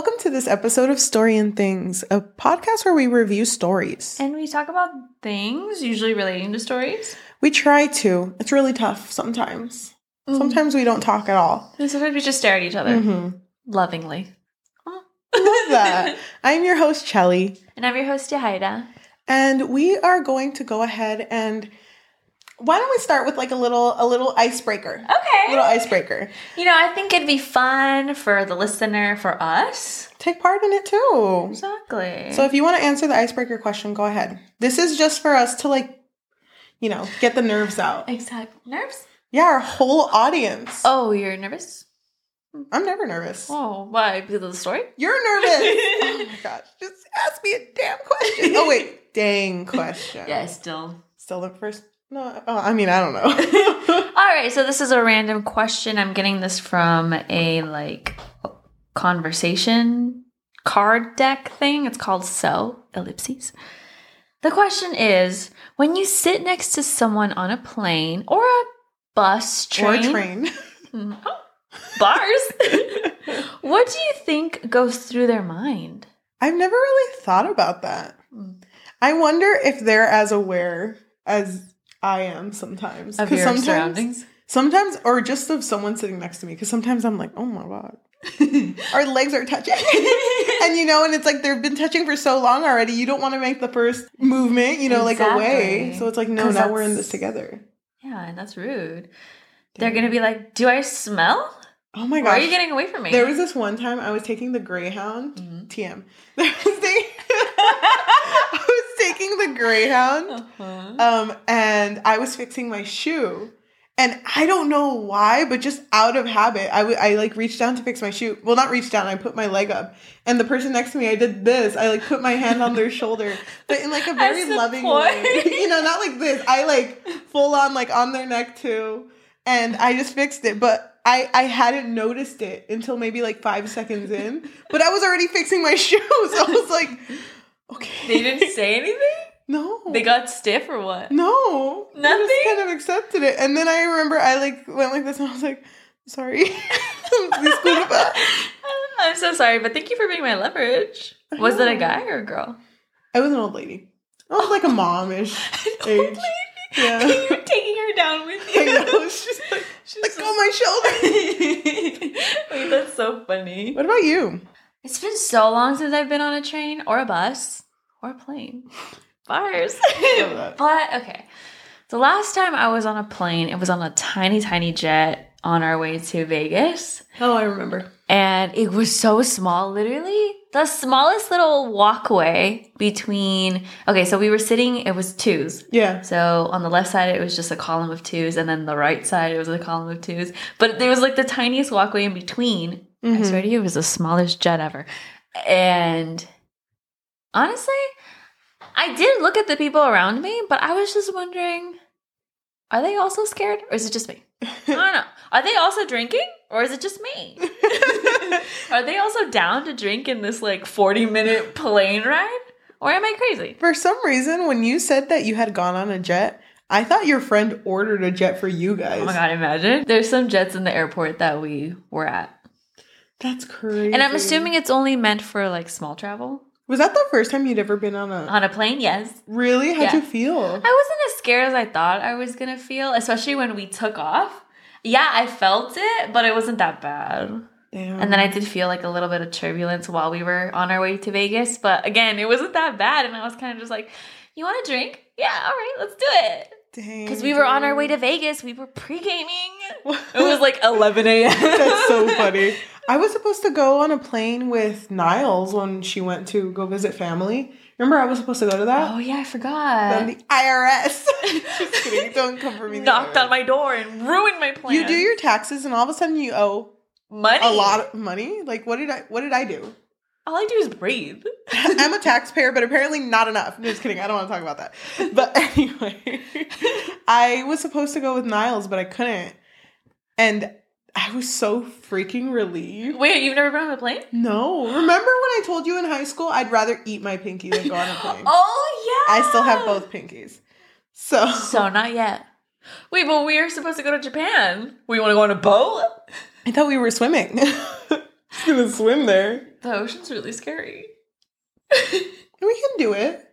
welcome to this episode of Story and Things, a podcast where we review stories. And we talk about things usually relating to stories. We try to. It's really tough sometimes. Mm. Sometimes we don't talk at all. And sometimes we just stare at each other Mhm. lovingly. Love that. I'm your host, Cheli, And I'm your host, Yajaira. and we are going to go ahead and why don't we start with like a little a little icebreaker? Okay. A little icebreaker. you know, I think it'd be fun for the listener, for us. Take part in it too. Exactly. So if you want to answer the icebreaker question, go ahead. This is just for us to like, you know, get the nerves out. exact nerves. Yeah, our whole audience. Oh, you're nervous? I'm never nervous. Oh, why? Because of the story? You're nervous. oh my gosh. Just ask me a damn question. Oh wait, dang question. Yeah, still. Still the first no, oh, I mean, I don't know. All right, so this is a random question. I'm getting this from a like conversation card deck thing. It's called So Ellipses. The question is when you sit next to someone on a plane or a bus, or train, a train. Mm, oh, bars, what do you think goes through their mind? I've never really thought about that. Mm. I wonder if they're as aware as I am sometimes. Of your sometimes, surroundings? Sometimes, or just of someone sitting next to me. Because sometimes I'm like, oh my god, our legs are touching. and you know, and it's like they've been touching for so long already. You don't want to make the first movement, you know, like away. So it's like, no, now we're in this together. Yeah, and that's rude. They're gonna be like, "Do I smell? Oh my god! Why are you getting away from me?" There was this one time I was taking the Greyhound Mhm. TM. There was the- I was taking the Greyhound, Uh-huh. um, and I was fixing my shoe. And I don't know why, but just out of habit, I I like reached down to fix my shoe. Well, not reach down. I put my leg up, and the person next to me, I did this. I like put my hand on their shoulder, but in like a very loving way. you know, not like this. I like full on like on their neck too, and I just fixed it. But I I hadn't noticed it until maybe like five seconds in. But I was already fixing my shoes. I was like, okay, They didn't say anything. no, They got stiff or what? no, I Nothing? just kind of accepted it, and then I remember I like went like this, and I was like, "Sorry, I'm so sorry, but thank you for being my leverage. Was it a guy or a girl? I was an old lady. I was like a momish age. Yeah, You're taking her down with you. I know. She's like, She's like so- on my shoulder. Wait, that's so funny. What about you? It's been so long since I've been on a train or a bus or a plane. Bars. But okay. The last time I was on a plane, it was on a tiny, tiny jet on our way to Vegas. Oh, I remember. And it was so small, literally the smallest little walkway between. Okay, so we were sitting, it was twos. Yeah. So on the left side, it was just a column of twos, and then the right side, it was a column of twos. But there was like the tiniest walkway in between. I Mhm. swear to you, it was the smallest jet ever. And honestly, I did look at the people around me, but I was just wondering are they also scared, or is it just me? I don't know. Are they also drinking, or is it just me? Are they also down to drink in this like 40 minute plane ride? Or am I crazy? For some reason, when you said that you had gone on a jet, I thought your friend ordered a jet for you guys. Oh my god, imagine. There's some jets in the airport that we were at. That's crazy. And I'm assuming it's only meant for like small travel. was that the first time you'd ever been on a? On a plane, yes. Really? How'd Yeah. you feel? I wasn't as scared as I thought I was gonna feel, especially when we took off. Yeah, I felt it, but it wasn't that bad. Damn. And then I did feel like a little bit of turbulence while we were on our way to Vegas, but again, it wasn't that bad. And I was kind of just like, "You want a drink? Yeah, all right, let's do it." Because we were on our way to. Vegas, we were pre gaming. It was like 11 a.m. That's so funny. I was supposed to go on a plane with Niles when she went to go visit family. Remember, I was supposed to go to that. Oh yeah, I Then forgot. the IRS. Just kidding. Don't come for me. Knocked on my door and ruined my plan. You do your taxes, and all of a sudden you owe money. a lot of money. Like, what did I? What did I do? All I do is breathe. I'm a taxpayer, but apparently not enough. No, just kidding. I don't want to talk about that. But anyway, I was supposed to go with Niles, but I couldn't, and I was so freaking relieved. Wait, you've never been on a plane? No, remember when I told you in high school I'd rather eat my pinky than go on a plane? Oh yeah. I still have both pinkies. So, So not yet. Wait, but we are supposed to go to Japan. We want to go on a boat? I thought we were swimming. gonna swim there. The ocean's really scary. We can do it.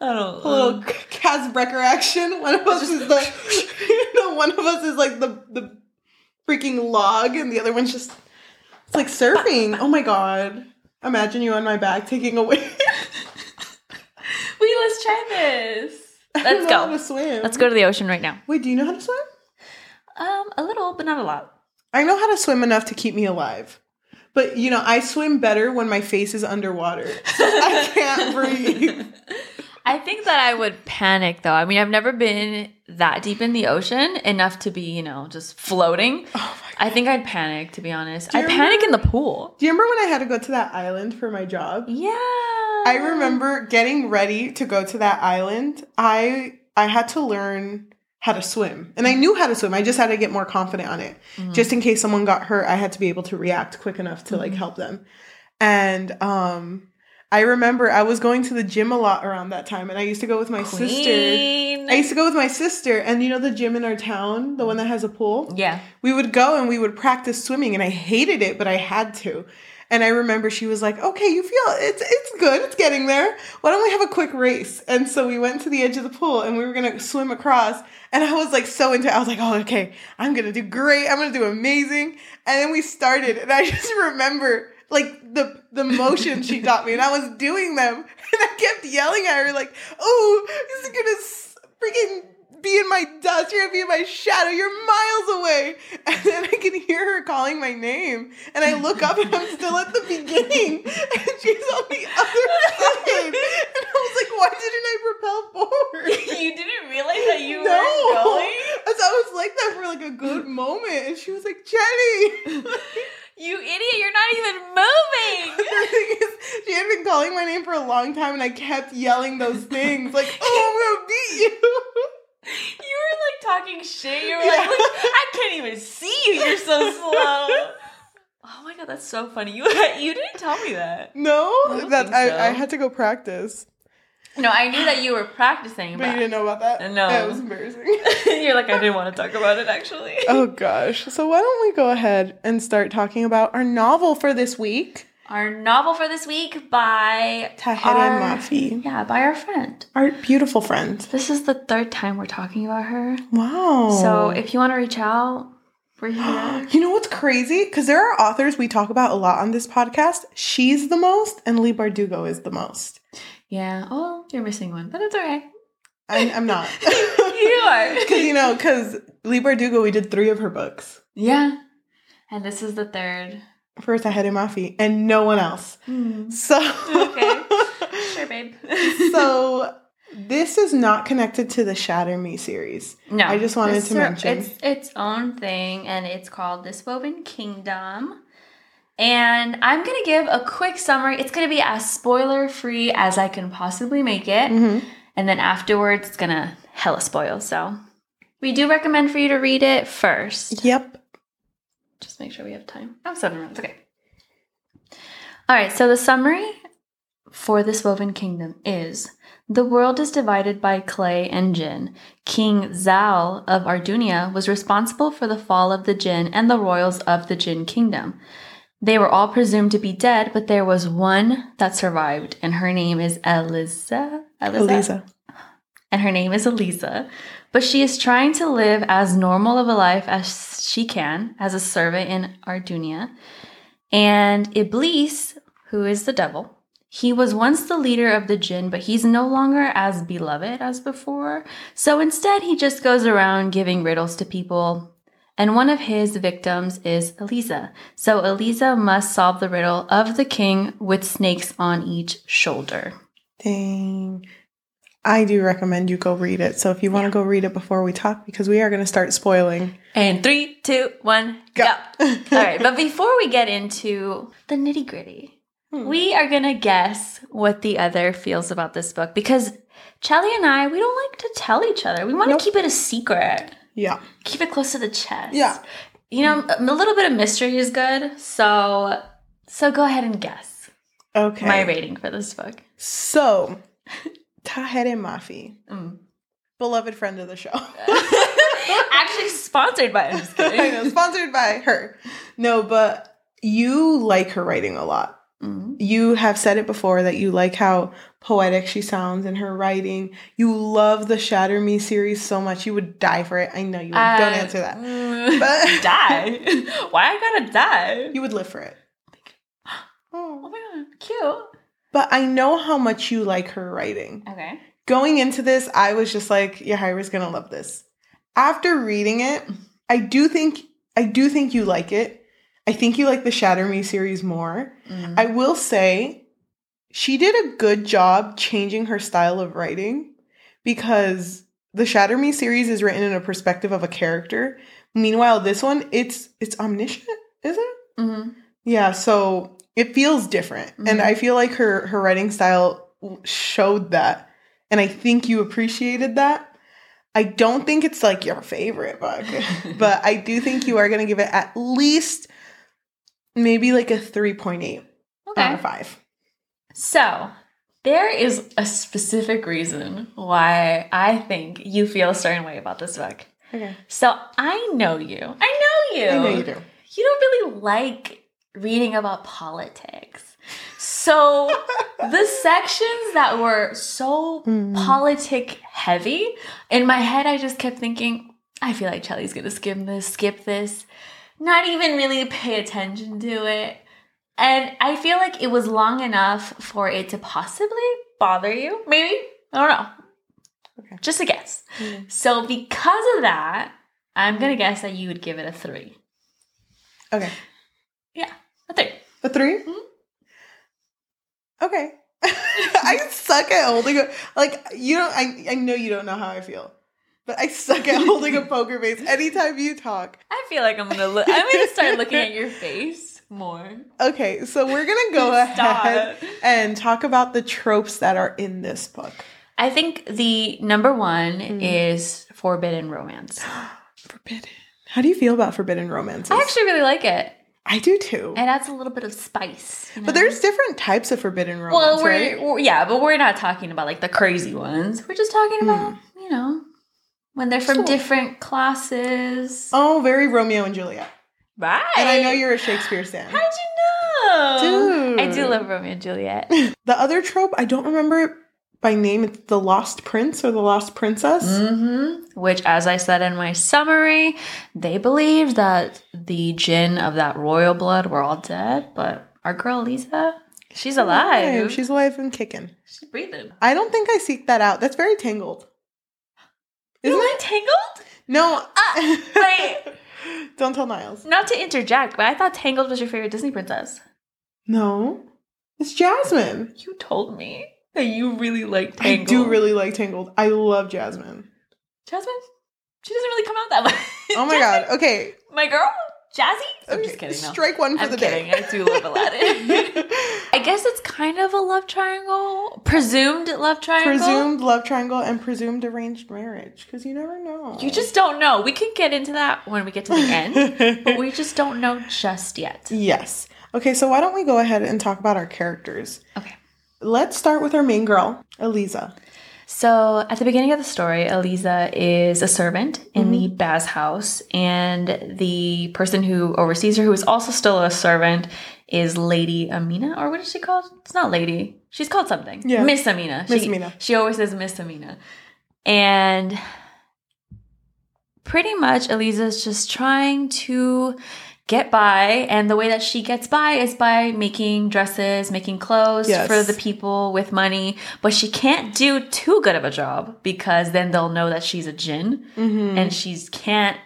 I don't A little Casbrecker action. One of us is the, you know, one of us is like the the freaking log, and the other one's just it's like surfing. Oh my god! Imagine you on my back taking a wave. Wait, let's try this. Let's go. to swim. Let's go to the ocean right now. Wait, do you know how to swim? Um, a little, but not a lot. I know how to swim enough to keep me alive. But you know, I swim better when my face is underwater. So I can't breathe. I think that I would panic though. I mean, I've never been that deep in the ocean enough to be, you know, just floating. Oh my I think I'd panic to be honest. I panic in the pool. Do you remember when I had to go to that island for my job? Yeah. I remember getting ready to go to that island. I I had to learn how to swim. And I knew how to swim. I just had to get more confident on it. Just in case someone got hurt, I had to be able to react quick enough to like help them. And um I remember I was going to the gym a lot around that time and I used to go with my sister. I used to go with my sister and you know the gym in our town, the one that has a pool? yeah. we would go and we would practice swimming and I hated it, but I had to. And I remember she was like, "Okay, you feel it's it's good. It's getting there. Why don't we have a quick race?" And so we went to the edge of the pool and we were going to swim across. And I was like so into it. I was like, "Oh, okay. I'm going to do great. I'm going to do amazing." And then we started and I just remember like the the motion she taught me and I was doing them and I kept yelling at her like, "Oh, this is to freaking be in my dust. You're gonna be in my shadow. You're miles away. And then I can hear her calling my name. And I look up and I'm still at the beginning. And she's on the other side. And I was like, why didn't I propel forward? you didn't realize that you no. were going? So I was like that for like a good moment. And she was like, Jenny. You idiot, you're not even moving. the thing is, she had been calling my name for a long time and I kept yelling those things like, oh, I'm gonna beat you. You were like talking shit. You were Yeah. like, I can't even see you. You're so slow. Oh my god, that's so funny. You you didn't tell me that. No, that I, so. I had to go practice. No, I knew that you were practicing, But you didn't know about that? No. That was embarrassing. you're like, I didn't want to talk about it actually. oh gosh. So why don't we go ahead and start talking about our novel for this week? Our novel for this week by Taher our- Mafi. Yeah, by our friend. Our beautiful friend. This is the third time we're talking about her. Wow. So if you want to reach out, we're here. you know what's crazy? Because there are authors we talk about a lot on this podcast. She's the most, and Leigh Bardugo is the most. Yeah. Oh, you're missing one, but it's okay. I, I'm not. you are. Because, you know, because Leigh Bardugo, we did three of her books Yeah. And this is the third. for Tahereh Mafi, and no one else. Hmm. So. Okay. Sure, babe. so this is not connected to the Shatter Me series. no, I just wanted to mention. it's its own thing, and it's called This Woven Kingdom. And I'm gonna give a quick summary. It's gonna be as spoiler free as I can possibly make it, Mhm. and then afterwards, it's gonna hella spoil. So we do recommend for you to read it first. Yep. Just make sure we have time. Oh, seven minutes. Okay. All right. So the summary for this woven kingdom is the world is divided by clay and jinn. King Zal of Ardunia was responsible for the fall of the jinn and the royals of the jinn kingdom. They were all presumed to be dead, but there was one that survived, and her name is Alizeh. Alizeh. and her name is Alizeh, But she is trying to live as normal of a life as she can as a servant in Ardunia. And Iblis, who is the devil, he was once the leader of the jinn, but he's no longer as beloved as before. So instead, he just goes around giving riddles to people. And one of his victims is Alizeh. So Alizeh must solve the riddle of the king with snakes on each shoulder. Dang. I do recommend you go read it. So if you want to go read it before we talk, because we are going to start spoiling. And three, two, one, Go. go. All right, but before we get into the nitty gritty, Hmm. we are gonna guess what the other feels about this book because Cheli and I, we don't like to tell each other. We want to Nope. keep it a secret, Yeah. keep it close to the chest. Yeah. you know, a little bit of mystery is good. So, so go ahead and guess Okay. my rating for this book. So, Tahereh Mafi, Mm. beloved friend of the show. Actually, sponsored by. I'm just I kidding. know, sponsored by her. No, but you like her writing a lot. Mhm. You have said it before that you like how poetic she sounds in her writing. You love the Shatter Me series so much. You would die for it. I know you would. Don't Uh, answer that. mm, But- die. Why I gotta die? You would live for it. Oh Oh. my god, cute. But I know how much you like her writing. Okay. Going into this, I was just like, Yajaira's gonna love this. After reading it, I do think I do think you like it. I think you like the Shatter Me series more. Mm. I will say she did a good job changing her style of writing because the Shatter Me series is written in a perspective of a character. Meanwhile, this one it's it's omniscient, is it? Mhm. Yeah, so it feels different. And Mhm. I feel like her her writing style showed that. And I think you appreciated that. I don't think it's like your favorite book, but I do think you are going to give it at least maybe like a 3.8 out of 5. So there is a specific reason why I think you feel a certain way about this book. Okay. So I know you. I know you. I know you do. You don't really like reading about politics. So the sections that were so Mm. politic heavy, in my head I just kept thinking, I feel like Cheli's gonna skim this, skip this, not even really pay attention to it. And I feel like it was long enough for it to possibly bother you. Maybe. I don't know. Okay. Just a guess. Mm. So because of that, I'm gonna guess that you would give it a three. Okay. Yeah, a three. A 3? Mhm. Okay. I suck at holding a like you don't I I know you don't know how I feel. But I suck at holding a poker face anytime you talk. I feel like I'm gonna look. I'm gonna start looking at your face more. Okay, so we're gonna go ahead and talk about the tropes that are in this book. I think the number one Mm. is forbidden romance. Forbidden. How do you feel about forbidden romances? I actually really like it. I do too. It adds a little bit of spice. you But there's different types of forbidden romance, well, we're, right? we're- yeah, but we're not talking about like the crazy ones. We're just talking about you know when they're from Sure. different classes. Oh, very Romeo and Juliet. right. And I know you're a Shakespeare stan. How'd you know? Dude. I do love Romeo and Juliet. The other trope, I don't remember it by name. It's the Lost Prince or the Lost Princess. hmm Which, as I said in my summary, they believed that the jinn of that royal blood were all dead, but our girl Lisa, she's alive. She's alive and kicking. she's breathing. I don't think I seek that out. That's very tangled. You Isn't like Tangled? No. Ah, wait. don't tell Niles. Not to interject, but I thought Tangled was your favorite Disney princess. No. It's Jasmine. You told me that you really like I do really like Tangled. I love Jasmine. Jasmine? She doesn't really come out that way. Oh my god. Okay. My girl? Jazzy? I'm Okay, just kidding. No. Strike one for I'm the kidding. day. I do love Aladdin. I guess it's kind of a love triangle. Presumed love triangle. presumed love triangle and presumed arranged marriage because you never know. You just don't know. We can get into that when we get to the end, but we just don't know just yet. yes. Okay, so why don't we go ahead and talk about our characters? Okay. Let's start with our main girl, Alizeh. So at the beginning of the story, Alizeh is a servant in the Mm-hmm. Baz house, and the person who oversees her, who is also still a servant, is Lady Amina, or what is she called? It's not Lady. She's called something. Yeah. Miss Amina. Miss she, Amina. She always says Miss Amina, and pretty much Alizeh's just trying to get by and the way that she gets by is by making dresses making clothes Yes. for the people with money but she can't do too good of a job because then they'll know that she's a jinn Mm-hmm. and she's can't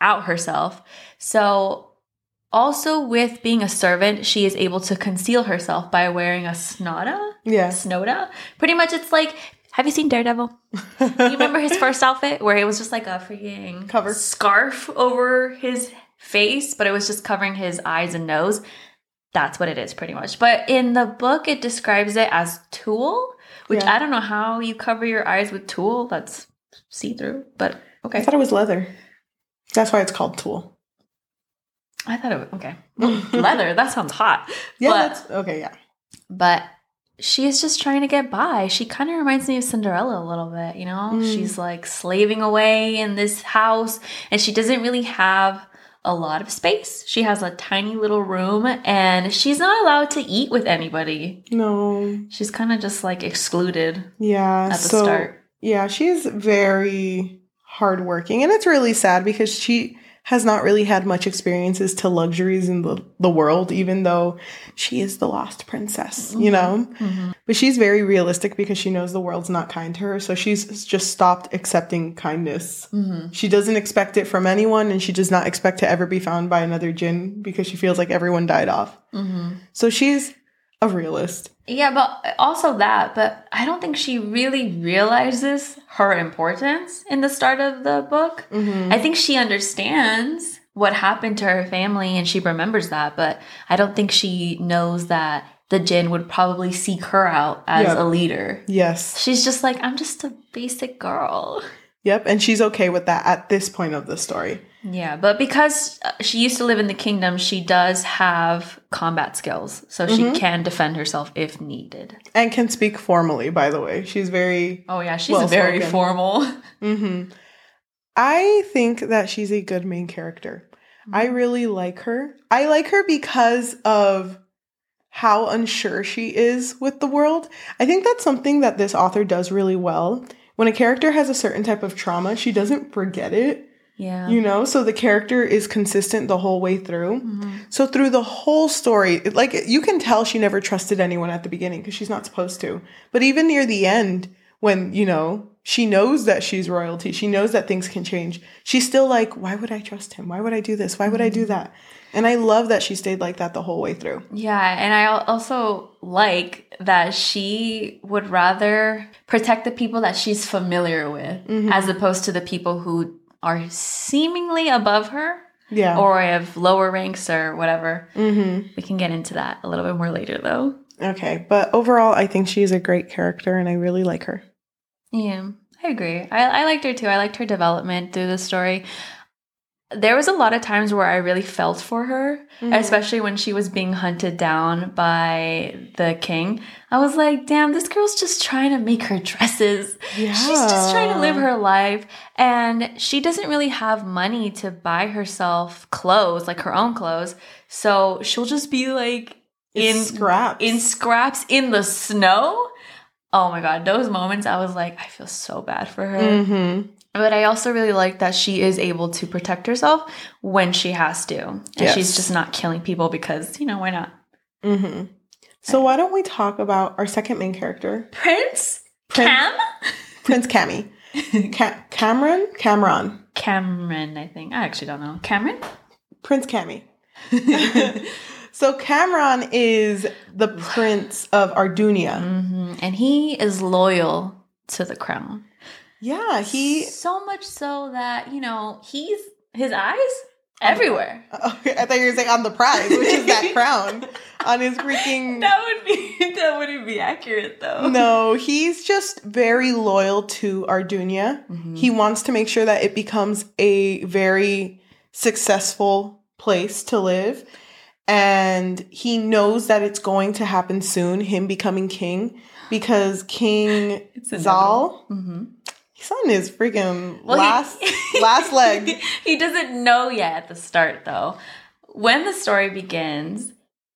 out herself so also with being a servant she is able to conceal herself by wearing a snoda yes. snoda pretty much it's like have you seen daredevil you remember his first outfit where it was just like a freaking Cover. scarf over his face, but it was just covering his eyes and nose. That's what it is, pretty much. But in the book, it describes it as tulle, which Yeah. I don't know how you cover your eyes with tulle. That's see through, but okay. I thought it was leather. That's why it's called tulle. I thought it was okay. Leather, that sounds hot. Yeah, But- that's okay. Yeah. but she is just trying to get by. She kind of reminds me of Cinderella a little bit, you know? Mm. She's like slaving away in this house and she doesn't really have a lot of space. She has a tiny little room and she's not allowed to eat with anybody. No. She's kind of just like excluded Yeah. at the so, start. Yeah, she's very hardworking, and it's really sad because she has not really had much experiences to luxuries in the, the world, even though she is the lost princess, you know? Mhm. But she's very realistic because she knows the world's not kind to her. So she's just stopped accepting kindness. Mhm. She doesn't expect it from anyone, and she does not expect to ever be found by another jinn because she feels like everyone died off. Mhm. So she's a realist. Yeah, but also that, but I don't think she really realizes her importance in the start of the book. Mm-hmm. I think she understands what happened to her family and she remembers that, but I don't think she knows that the jinn would probably seek her out as Yeah. a leader. Yes. She's just like, I'm just a basic girl. Yep. And she's okay with that at this point of the story. Yeah, but because uh, she used to live in the kingdom, she does have combat skills, so she Mhm. can defend herself if needed. And can speak formally, by the way. She's very. Oh yeah, she's Well very spoken. formal. hmm I think that she's a good main character. I really like her. I like her because of how unsure she is with the world. I think that's something that this author does really well. When a character has a certain type of trauma, she doesn't forget it, Yeah. you know? So the character is consistent the whole way through. Mhm. So through the whole story, like you can tell she never trusted anyone at the beginning because she's not supposed to. But even near the end, when you know she knows that she's royalty, she knows that things can change. She's still like, why would I trust him? Why would I do this? Why would I do that? And I love that she stayed like that the whole way through. Yeah, and I also like that she would rather protect the people that she's familiar with Mhm. as opposed to the people who are seemingly above her Yeah. or have lower ranks or whatever. mm-hmm. We can get into that a little bit more later though. Okay, but overall, I think she's a great character, and I really like her. Yeah, I agree. I, I liked her too. I liked her development through the story. There was a lot of times where I really felt for her, Mm-hmm. especially when she was being hunted down by the king. I was like, damn, this girl's just trying to make her dresses. Yeah, She's just trying to live her life. And she doesn't really have money to buy herself clothes, like her own clothes. So she'll just be like in in scraps. in scraps in the snow. Oh my god, those moments I was like, I feel so bad for her. mm-hmm. But I also really like that she is able to protect herself when she has to. And Yes. she's just not killing people because, you know, why not? Mm-hmm. So why don't we talk about our second main character, Prince Prin- Cam? Prince Cammy, Ca- Cameron, Cameron, Cameron, I think. I actually don't know. Cameron? Prince Cammy. so Cameron is the prince of Ardunia. hmm And he is loyal to the crown. Yeah, he. so much so that, you know, he's his eyes everywhere. Okay, I thought you were saying on the prize, which is that crown on his freaking. That would be that wouldn't be accurate though. No, he's just very loyal to Ardunia. Mhm. He wants to make sure that it becomes a very successful place to live. And he knows that it's going to happen soon, him becoming king, because King It's Zal, Mhm. He's on his freaking Well, he- last last leg. he doesn't know yet at the start, though. When the story begins,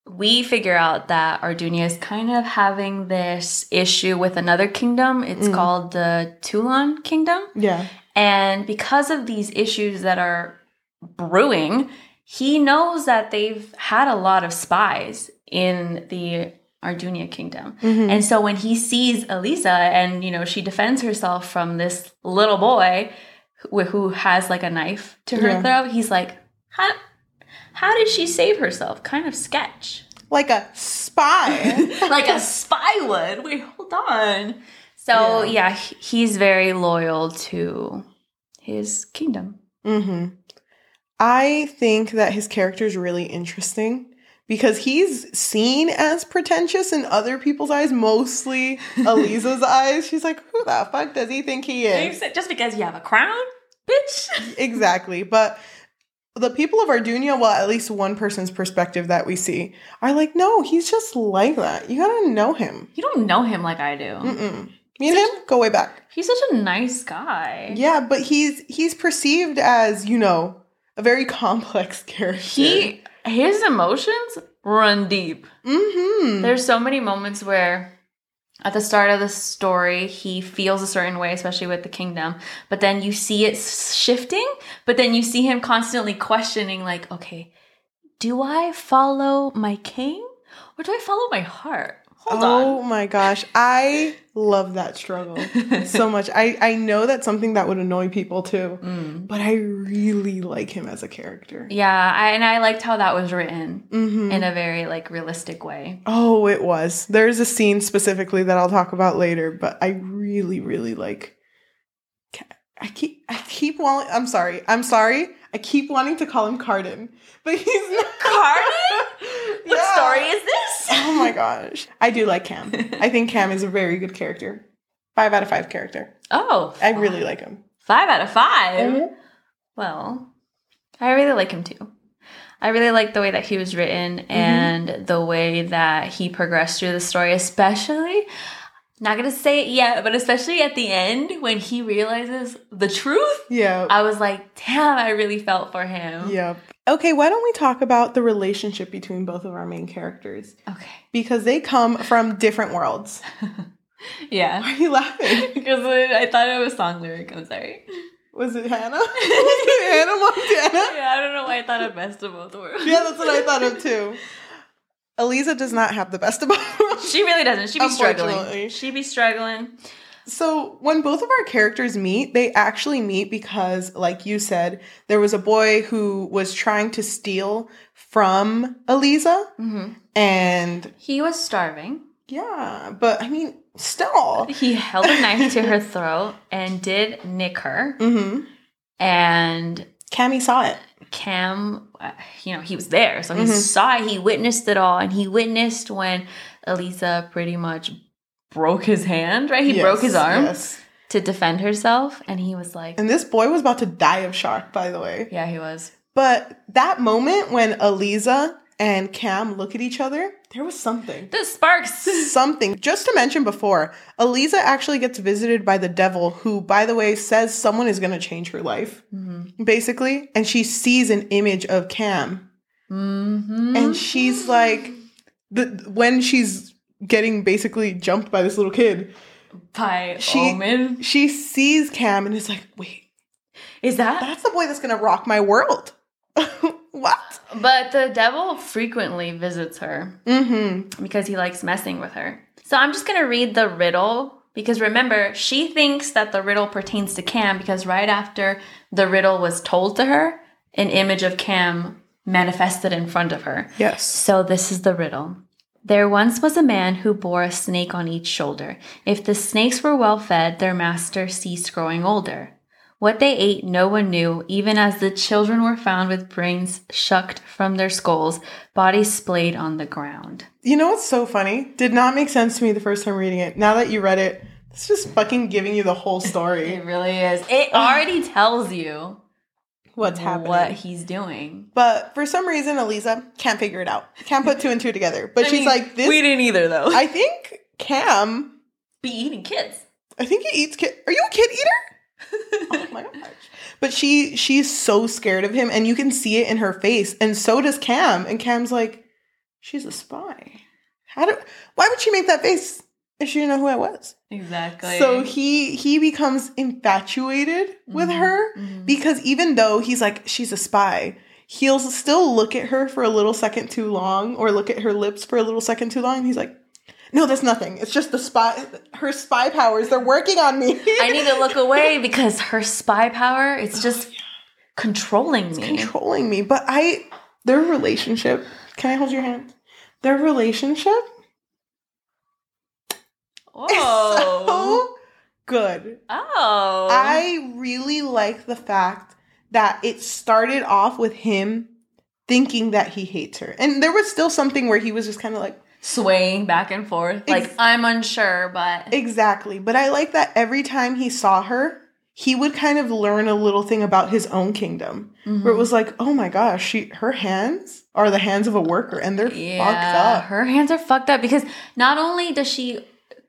we figure out that Ardunia is kind of having this issue with another kingdom. It's Mm. called the Tulan Kingdom. Yeah. And because of these issues that are brewing, he knows that they've had a lot of spies in the Ardunia Kingdom. Mhm. And so when he sees Alizeh and, you know, she defends herself from this little boy who, who has like a knife to her Yeah. throat, he's like, how, how did she save herself? Kind of sketch. Like a spy. like a spy would. Wait, hold on. So, Yeah. yeah, he- he's very loyal to his kingdom. hmm I think that his character is really interesting because he's seen as pretentious in other people's eyes, mostly Alizeh's eyes. She's like, who the fuck does he think he is? Just because you have a crown, bitch. exactly. But the people of Ardunia, well, at least one person's perspective that we see, are like, no, he's just like that. You gotta know him. You don't know him like I do. Mm-mm. Me and him go way back. He's such a nice guy. Yeah, but he's he's perceived as you know a very complex character. He his emotions run deep. mm-hmm. There's so many moments where at the start of the story he feels a certain way especially with the kingdom but then you see it shifting but then you see him constantly questioning like okay do i follow my king or do i follow my heart hold oh my gosh, I love that struggle so much. I I know that's something that would annoy people too, Mm. but I really like him as a character. yeah I, and i liked how that was written hmm in a very like realistic way Oh, it was. There's a scene specifically that I'll talk about later, but I really, really like. I keep, I keep wanting. I'm sorry. I'm sorry. I keep wanting to call him Cardan, but he's not. Cardan? what Yeah. story is this Oh my gosh, I do like Cam. I think Cam is a very good character. Five out of five character. oh I really like him. five out of 5 Mhm. Well, I really like him too. I really like the way that he was written and the way that he progressed through the story, especially not gonna say it yet, but especially at the end when he realizes the truth. Yeah. I was like, damn, I really felt for him. Yep. Okay, why don't we talk about the relationship between both of our main characters? Okay. Because they come from different worlds. Yeah. Why are you laughing? Because I thought it was song lyric. I'm sorry. Was it Hannah? Was it Hannah Montana? Yeah, I don't know why I thought of best of both worlds. Yeah, that's what I thought of too. Alizeh does not have the best of both worlds. She really doesn't. She be struggling. She be struggling. So when both of our characters meet, they actually meet because, like you said, there was a boy who was trying to steal from Eliza, hmm and He was starving. yeah, but I mean, still. He held a knife to her throat and did nick her. Mm-hmm. And Cammy saw it. Cam, uh, you know, he was there. So he Mhm. saw it. He witnessed it all. And he witnessed when Alizeh pretty much broke his hand, right? He Yes, broke his arm yes. to defend herself. And he was like, And this boy was about to die of shock, by the way. yeah, he was. But that moment when Alizeh and Cam look at each other, there was something. The sparks. Something. Just to mention before, Alizeh actually gets visited by the devil, who, by the way, says someone is going to change her life, mm-hmm. basically. And she sees an image of Cam. Mm-hmm. And she's like, the when she's getting basically jumped by this little kid, by she- Omen. she sees Cam and is like, wait, Is that? that's the boy that's going to rock my world. what? But the devil frequently visits her. Mm-hmm. because he likes messing with her. So I'm just going to read the riddle because remember, she thinks that the riddle pertains to Cam because right after the riddle was told to her, an image of Cam manifested in front of her. Yes. So this is the riddle. There once was a man who bore a snake on each shoulder. If the snakes were well fed, their master ceased growing older. What they ate, no one knew, even as the children were found with brains shucked from their skulls, bodies splayed on the ground. You know what's so funny? Did not make sense to me the first time reading it. Now that you read it, it's just fucking giving you the whole story. It really is. It already tells you What's happening. what he's doing. But for some reason, Alizeh can't figure it out. Can't put two and two together. But I she's mean, like, this. We didn't either, though. I think Cam. be eating kids. I think he eats kid. Are you a kid eater? oh my gosh. But she she's so scared of him, and you can see it in her face, and so does Cam. And Cam's like, she's a spy. How do? Why would she make that face if she didn't know who I was? Exactly. So he he becomes infatuated with Mhm, her mhm. because even though he's like she's a spy, he'll still look at her for a little second too long or look at her lips for a little second too long and he's like no, that's nothing. It's just the spy her spy powers. They're working on me. I need to look away because her spy power, it's oh, just controlling me. controlling me. But I their relationship, can I hold your hand? Their relationship is so oh. good. oh. I really like the fact that it started off with him thinking that he hates her. And there was still something where he was just kind of like, swaying back and forth. Like, Ex- I'm unsure, but exactly. But I like that every time he saw her, he would kind of learn a little thing about his own kingdom. Mm-hmm. Where it was like, oh my gosh, she her hands are the hands of a worker and they're fucked up. her hands are fucked up because not only does she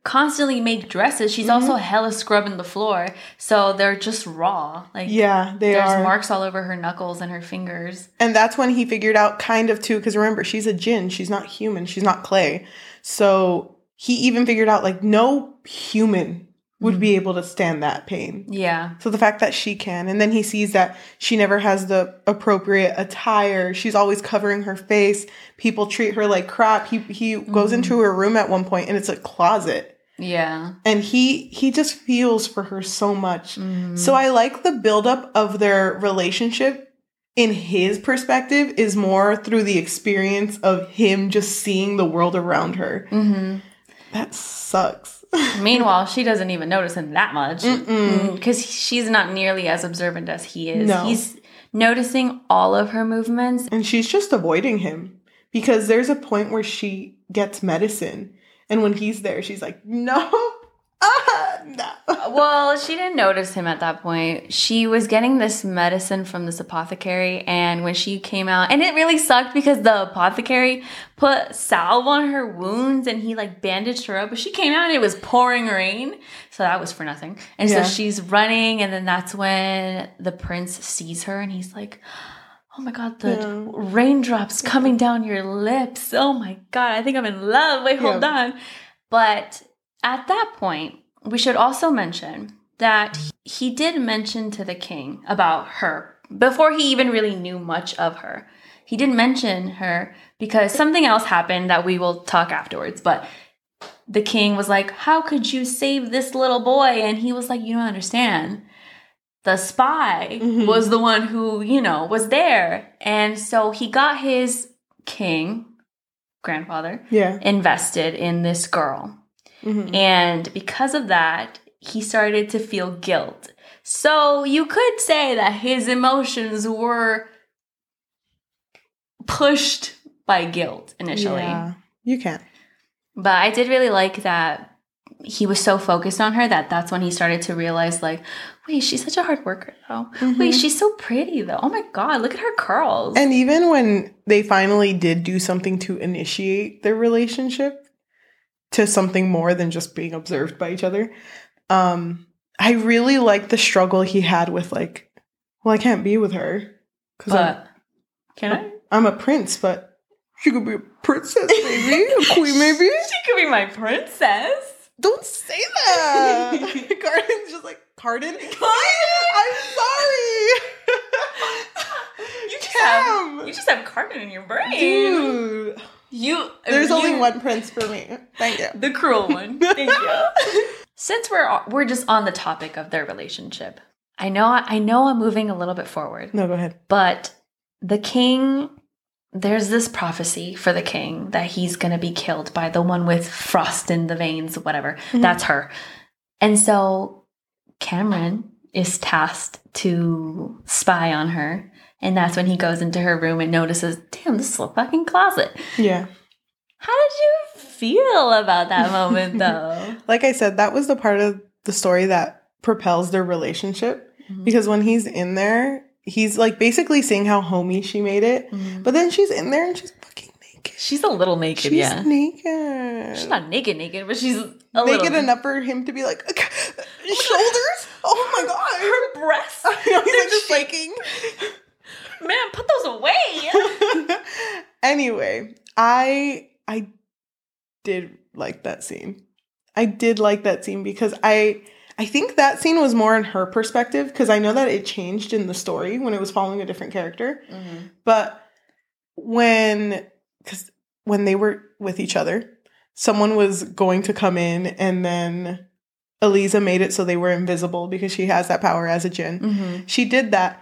constantly make dresses. She's mm-hmm. also hella scrubbing the floor, so they're just raw. Like Yeah, they there's are. marks all over her knuckles and her fingers. And that's when he figured out kind of too, because remember, she's a jinn. She's not human. She's not clay. So he even figured out like no human would be able to stand that pain. Yeah, So the fact that she can, and then he sees that she never has the appropriate attire. She's always covering her face. People treat her like crap. He he goes into her room at one point and it's a closet. yeah, And he he just feels for her so much. Mhm. So I like the buildup of their relationship in his perspective is more through the experience of him just seeing the world around her. hmm That sucks. Meanwhile, she doesn't even notice him that much because mm, she's not nearly as observant as he is. No. He's noticing all of her movements. And she's just avoiding him because there's a point where she gets medicine. And when he's there, she's like, no, ah, no. Well, she didn't notice him at that point. She was getting this medicine from this apothecary, and when she came out, and it really sucked because the apothecary put salve on her wounds and he like bandaged her up, but she came out and it was pouring rain, so that was for nothing. And Yeah. so she's running, and then that's when the prince sees her, and he's like, Oh my god, the Yeah. raindrops coming down your lips. Oh my god, I think I'm in love. Wait, hold Yeah. on. But at that point, we should also mention that he did mention to the king about her before he even really knew much of her. He didn't mention her because something else happened that we will talk afterwards. But the king was like, How could you save this little boy? And he was like, You don't understand. The spy Mhm. was the one who, you know, was there. And so he got his king, grandfather, Yeah. invested in this girl. Mhm. And because of that, he started to feel guilt. So you could say that his emotions were pushed by guilt initially. Yeah. You can't. But I did really like that he was so focused on her that that's when he started to realize like, wait, she's such a hard worker though. Wait, Mhm. she's so pretty though. Oh my god, look at her curls. And even when they finally did do something to initiate their relationship to something more than just being observed by each other, um, I really like the struggle he had with like, well, I can't be with her because I'm, but can I? I'm a prince, but she could be a princess, maybe a queen, maybe. She could be my princess. Don't say that. Cardan's just like Cardan. I'm sorry. You just Cam. have you just have Carmen in your brain. Dude, You there's you- only one prince for me. Thank you. the cruel one. Thank you. Since we're we're just on the topic of their relationship, I know I know I'm moving a little bit forward, No, go ahead. but the king. There's this prophecy for the king that he's gonna be killed by the one with frost in the veins, whatever. Mhm. That's her. And so Cameron is tasked to spy on her. And that's when he goes into her room and notices, damn, this is a fucking closet. Yeah. How did you feel about that moment though? Like I said, that was the part of the story that propels their relationship Mhm. because when he's in there, he's like basically seeing how homey she made it. Mhm. But then she's in there and she's fucking naked. She's a little naked, She's yeah. naked. She's not naked, naked, but she's a naked enough for him to be like shoulders. Oh my god, Her breasts. I know, he's like shaking. Man, put those away. anyway, I I did like that scene. I did like that scene because I I think that scene was more in her perspective because I know that it changed in the story when it was following a different character. But when cuz when they were with each other, someone was going to come in and then Alizeh made it so they were invisible because she has that power as a jinn. Mhm. She did that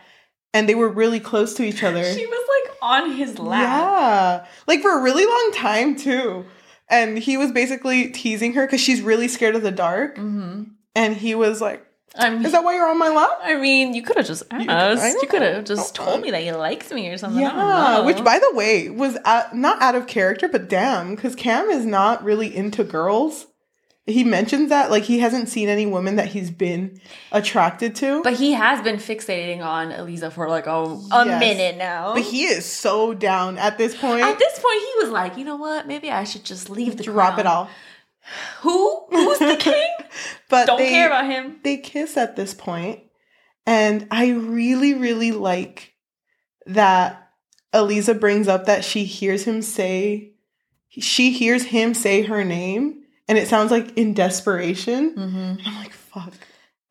and they were really close to each other. She was like on his lap. Yeah. Like for a really long time too. And he was basically teasing her because she's really scared of the dark. hmm And he was like, I mean, Is that why you're on my lap? I mean, you could have just asked. You- I You, could have just Oh, told me that you liked me or something. Yeah. Which, by the way, was out, not out of character, but damn, because Cam is not really into girls. He mentions that, like, he hasn't seen any woman that he's been attracted to. But he has been fixating on Alizeh for like a, a Yes. minute now. But he is so down at this point. At this point, he was like, you know what? Maybe I should just leave the drop crown. it all. Who? Who's the king? but Don't they, care about him. they kiss at this point, and I really, really like that Alizeh brings up that she hears him say, she hears him say her name, and it sounds like in desperation. Mm-hmm. And I'm like, fuck.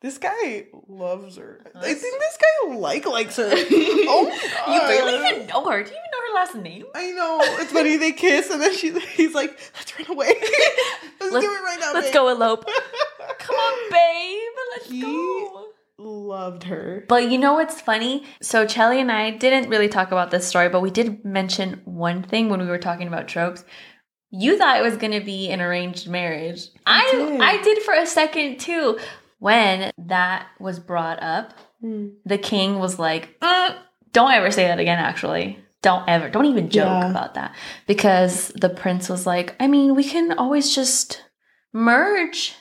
This guy loves her. I think this guy like likes her. oh my You God. barely even know her. Do you even know her last name? I know. It's funny. They kiss, and then she, he's like, "Let's run away. let's, Let's- do it right now. Let's babe." go elope. Come on, babe. Let's He- go. Loved her. But you know what's funny? So Cheli and I didn't really talk about this story, but we did mention one thing when we were talking about tropes. You thought it was going to be an arranged marriage. I did. I did for a second too. When that was brought up, Mm. the king was like, "Mm, "Don't ever say that again." Actually, don't ever, don't even joke Yeah. about that because the prince was like, "I mean, we can always just merge,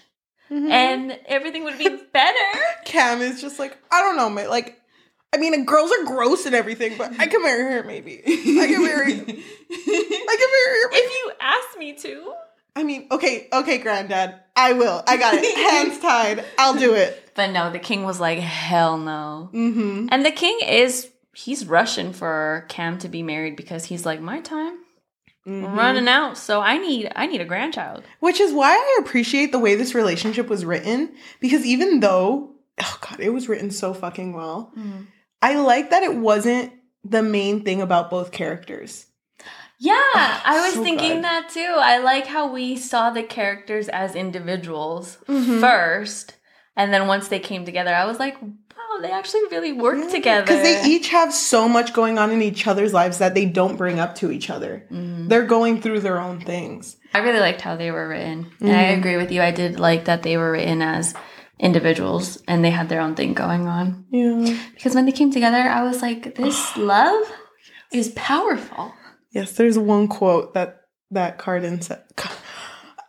Mhm. and everything would be better." Cam is just like, I don't know, man. Like, I mean, girls are gross and everything, but I can marry her maybe. I can marry. I can marry her. if you ask me to. I mean, okay, okay, granddad, I will. I got it. Hands tied. I'll do it. But no, the king was like, hell no. Mm-hmm. And the king is, he's rushing for Cam to be married because he's like, my time Mm-hmm. running out. So I need, I need a grandchild. Which is why I appreciate the way this relationship was written because even though, oh god, it was written so fucking well, I like that it wasn't the main thing about both characters. Yeah, I was so thinking good. that too. I like how we saw the characters as individuals Mhm. first. And then once they came together, I was like, wow, they actually really work together. Because they each have so much going on in each other's lives that they don't bring up to each other. Mhm. They're going through their own things. I really liked how they were written. And I Mhm. agree with you. I did like that they were written as individuals and they had their own thing going on. Yeah. Because when they came together, I was like, this love is powerful. Yes, there's one quote that that Cardan said.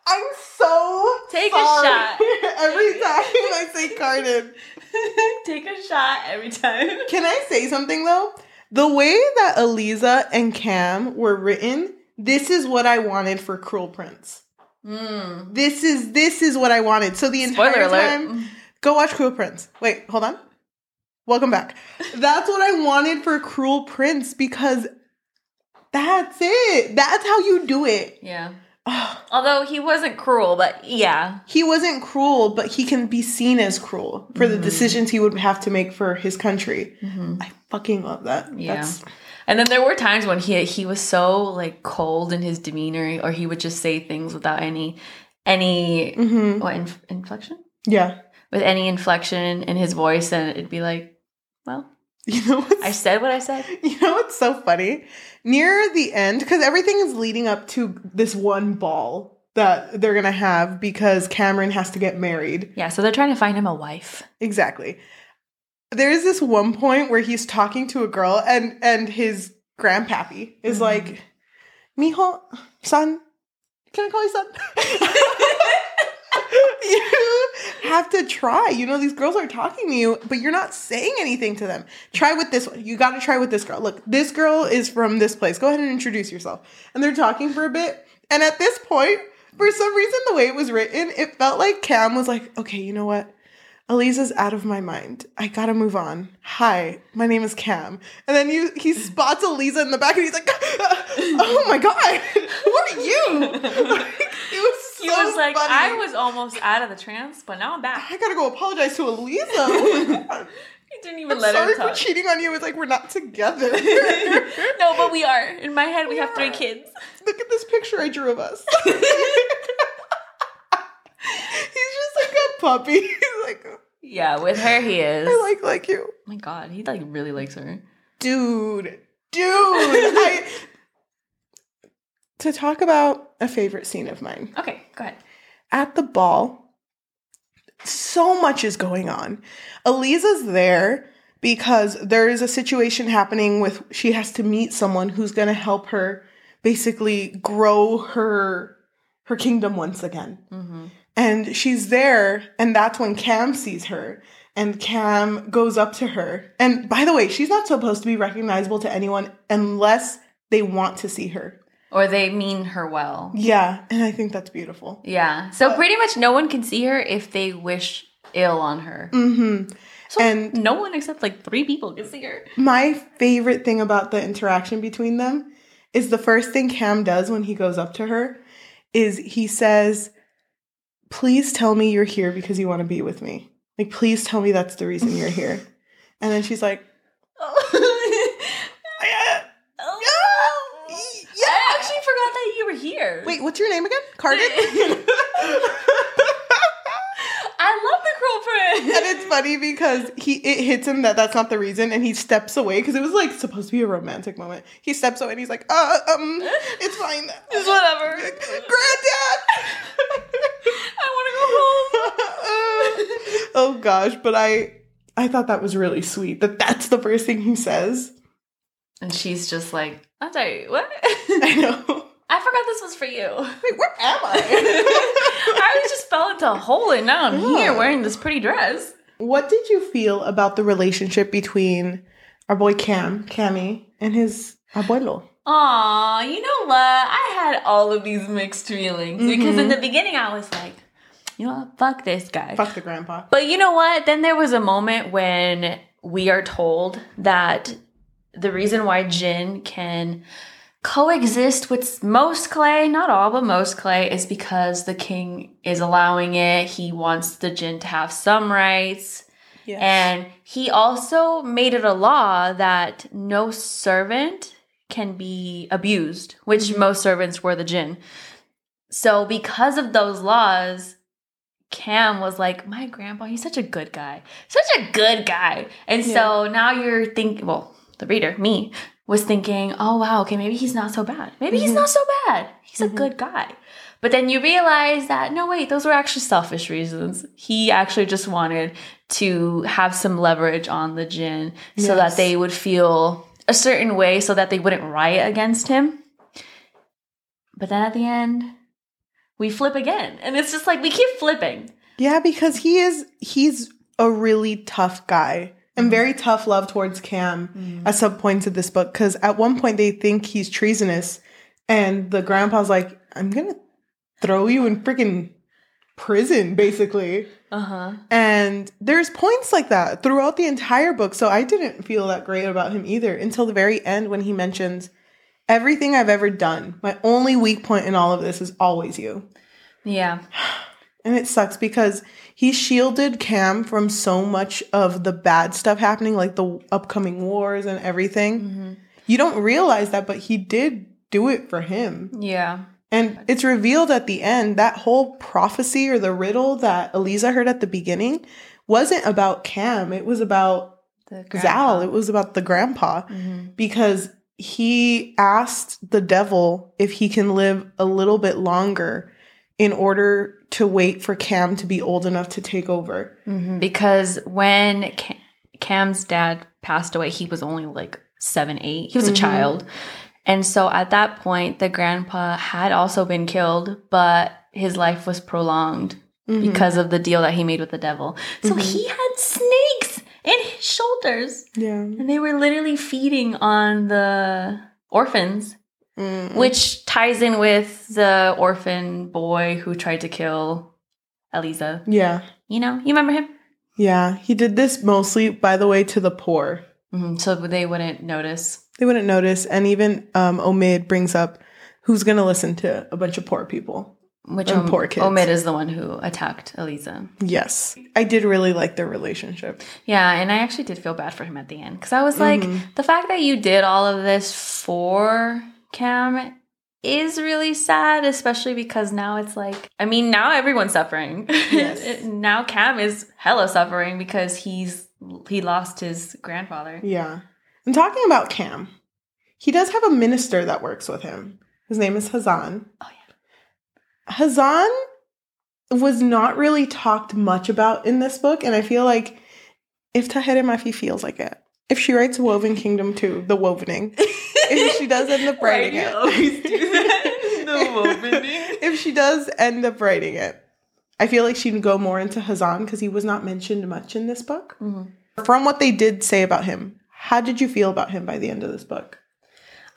I'm so Take a shot. every time I say Cardan. Take a shot every time. Can I say something though? The way that Alizeh and Cam were written, this is what I wanted for Cruel Prince. Mm. This is this is what I wanted. So the entire Spoiler alert. time, go watch Cruel Prince. Wait, hold on. Welcome back. That's what I wanted for Cruel Prince because that's it. That's how you do it. Yeah. Although he wasn't cruel, but yeah. he wasn't cruel, but he can be seen as cruel for the Mhm. decisions he would have to make for his country. Mhm. I fucking love that. Yeah. That's, And then there were times when he he was so like cold in his demeanor, or he would just say things without any any Mhm. what inf- inflection Yeah. with any inflection in his voice, and it'd be like, well, You know I said what I said. You know what's so funny? Near the end, because everything is leading up to this one ball that they're gonna have because Kamran has to get married. Yeah, so they're trying to find him a wife. Exactly. There's this one point where he's talking to a girl and and his grandpappy is Mhm. like, Mijo, son, can I call you son? you have to try. You know, these girls are talking to you, but you're not saying anything to them. Try with this one. You got to try with this girl. Look, this girl is from this place. Go ahead and introduce yourself. And they're talking for a bit. And at this point, for some reason, the way it was written, it felt like Cam was like, okay, you know what? Alizeh's out of my mind. I gotta move on. Hi, my name is Cam. And then you, he spots Alizeh in the back and he's like, oh my God, who are you? Like, it was so He was like, funny. I was almost out of the trance, but now I'm back. I gotta go apologize to Alizeh. God. He didn't even I'm let sorry her for cheating on you. It's like we're not together. no, but we are. In my head, we, We have three kids. Look at this picture I drew of us. He's just like a puppy. He's like, Yeah, with her, he is. I like like you. oh my god, he like really likes her. dude, dude. I to talk about a favorite scene of mine Okay, go ahead. at the ball. So much is going on. Alizeh's there because there is a situation happening with she has to meet someone who's going to help her basically grow her her kingdom once again. Mm-hmm. And she's there, and that's when Cam sees her. And Cam goes up to her. And by the way, she's not supposed to be recognizable to anyone unless they want to see her. or they mean her well. Yeah, and I think that's beautiful. Yeah. So pretty much no one can see her if they wish ill on her. Mm-hmm. So And- no one except like three people can see her. My favorite thing about the interaction between them is the first thing Cam does when he goes up to her is he says, "Please tell me you're here because you want to be with me. Like, please tell me that's the reason you're here." And then she's like, oh. "Yeah." I actually forgot that you were here. "Wait, what's your name again? Cardan." I love the Cruel Prince. and it's funny because he it hits him that that's not the reason, and he steps away because it was like supposed to be a romantic moment. He steps away and he's like, "Uh, um, it's fine. It's whatever. Granddad." I want to go home. oh gosh, but I I thought that was really sweet. That that's the first thing he says. And she's just like, I'm sorry, what? I know. I forgot this was for you. Wait, where am I? I just fell into a hole and now I'm here wearing this pretty dress. what did you feel about the relationship between our boy Cam, Cammy, and his abuelo? Aw, you know what? I had all of these mixed feelings because in mm-hmm. the beginning I was like, you know what? Fuck this guy. Fuck the grandpa. But you know what? Then there was a moment when we are told that the reason why jinn can coexist with most clay, not all, but most clay, is because the king is allowing it. He wants the jinn to have some rights. Yes. And he also made it a law that no servant can be abused, which mm-hmm. most servants were the jinn. So, because of those laws, Cam was like, My grandpa, he's such a good guy. Such a good guy. And so now you're thinking, well, the reader, me, was thinking, Oh, wow, okay, maybe he's not so bad. Maybe he's mm-hmm. not so bad. He's a mm-hmm. good guy. But then you realize that, no, wait, those were actually selfish reasons. He actually just wanted to have some leverage on the jinn so that they would feel a certain way so that they wouldn't riot against him. But then at the end, we flip again. And it's just like we keep flipping. Yeah, because he is he's a really tough guy and very tough love towards Cam at some points of this book. Because at one point they think he's treasonous, and the grandpa's like, "I'm gonna throw you in freaking prison, basically." Uh-huh. And there's points like that throughout the entire book. So I didn't feel that great about him either until the very end when he mentions everything I've ever done. My only weak point in all of this is always you. Yeah. And it sucks because he shielded Cam from so much of the bad stuff happening, like the upcoming wars and everything. Mm-hmm. You don't realize that, but he did do it for him. Yeah. And it's revealed at the end that whole prophecy or the riddle that Alizeh heard at the beginning wasn't about Cam. It was about The Zaal. It was about the grandpa mm-hmm. because he asked the devil if he can live a little bit longer in order to wait for Cam to be old enough to take over. Mhm. Because when Cam- Cam's dad passed away, he was only like seven, eight. He was a mm-hmm. child. And so at that point, the grandpa had also been killed, but his life was prolonged mm-hmm. because of the deal that he made with the devil. So mm-hmm. he had snakes in his shoulders. Yeah. And they were literally feeding on the orphans, Mm. which ties in with the orphan boy who tried to kill Alizeh. Yeah. You know, you remember him? Yeah. He did this mostly, by the way, to the poor. hmm So they wouldn't notice. They wouldn't notice. And even um, Omid brings up who's going to listen to a bunch of poor people. Which Om- poor kids. Omid is the one who attacked Alizeh. Yes. I did really like their relationship. Yeah, and I actually did feel bad for him at the end because I was like, Mm-hmm. the fact that you did all of this for Cam is really sad, especially because now it's like, I mean, now everyone's suffering. Yes. now Cam is hella suffering because he's he lost his grandfather. Yeah. And talking about Cam, he does have a minister that works with him. His name is Hazan. Oh, yeah. Hazan was not really talked much about in this book, and I feel like if Tahereh Mafi feels like it, if she writes Woven Kingdom 2, The Wovening, if she does end up writing it, if she does end up writing it, I feel like she'd go more into Hazan because he was not mentioned much in this book. Mhm. From what they did say about him, how did you feel about him by the end of this book?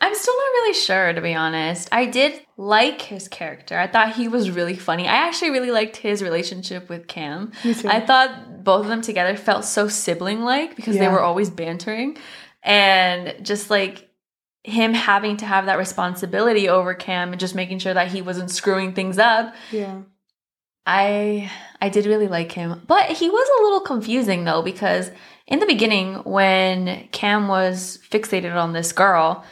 I'm still not really sure, to be honest. I did like his character. I thought he was really funny. I actually really liked his relationship with Cam. I thought both of them together felt so sibling like because they were always bantering. And just like him having to have that responsibility over Cam and just making sure that he wasn't screwing things up. yeah. I I did really like him. But he was a little confusing though because in the beginning when Cam was fixated on this girl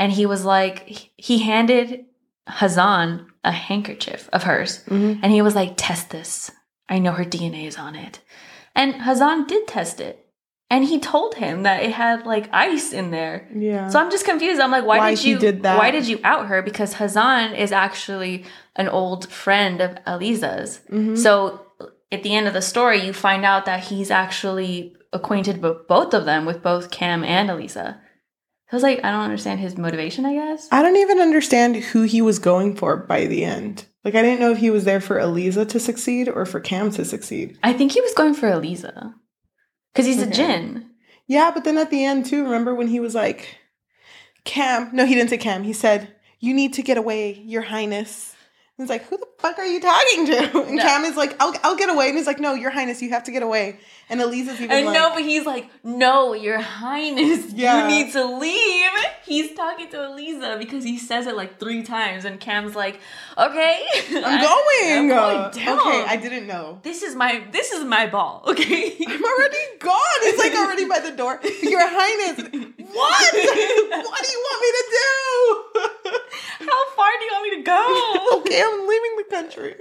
and he was like he handed Hazan a handkerchief of hers Mhm. and he was like test this. I know her DNA is on it. And Hazan did test it. And he told him that it had like ice in there. Yeah. So I'm just confused. I'm like, why, Why did you did that. Why did you out her? Because Hazan is actually an old friend of Alizeh's. Mhm. So at the end of the story, you find out that he's actually acquainted with both of them, with both Cam and Alizeh. I was like, I don't understand his motivation. I guess. I don't even understand who he was going for by the end. Like I didn't know if he was there for Alizeh to succeed or for Cam to succeed. I think he was going for Alizeh because he's a Okay. jinn. Yeah, but then at the end too, remember when he was like, Cam? No, he didn't say Cam. He said, "You need to get away, Your Highness." And it's like, who the fuck are you talking to? And No. Cam is like, I'll, I'll get away. And he's like, no, Your Highness, you have to get away. And Alizeh's even I like, no, but he's like, no, your highness, Yeah. you need to leave. He's talking to Alizeh because he says it like three times, and Cam's like, okay, I'm going. I'm going okay, I didn't know. This is my this is my ball, okay? I'm already gone. It's like already by the door. Your Highness, what? what do you want me to do? How far do you want me to go? okay, I'm leaving the country.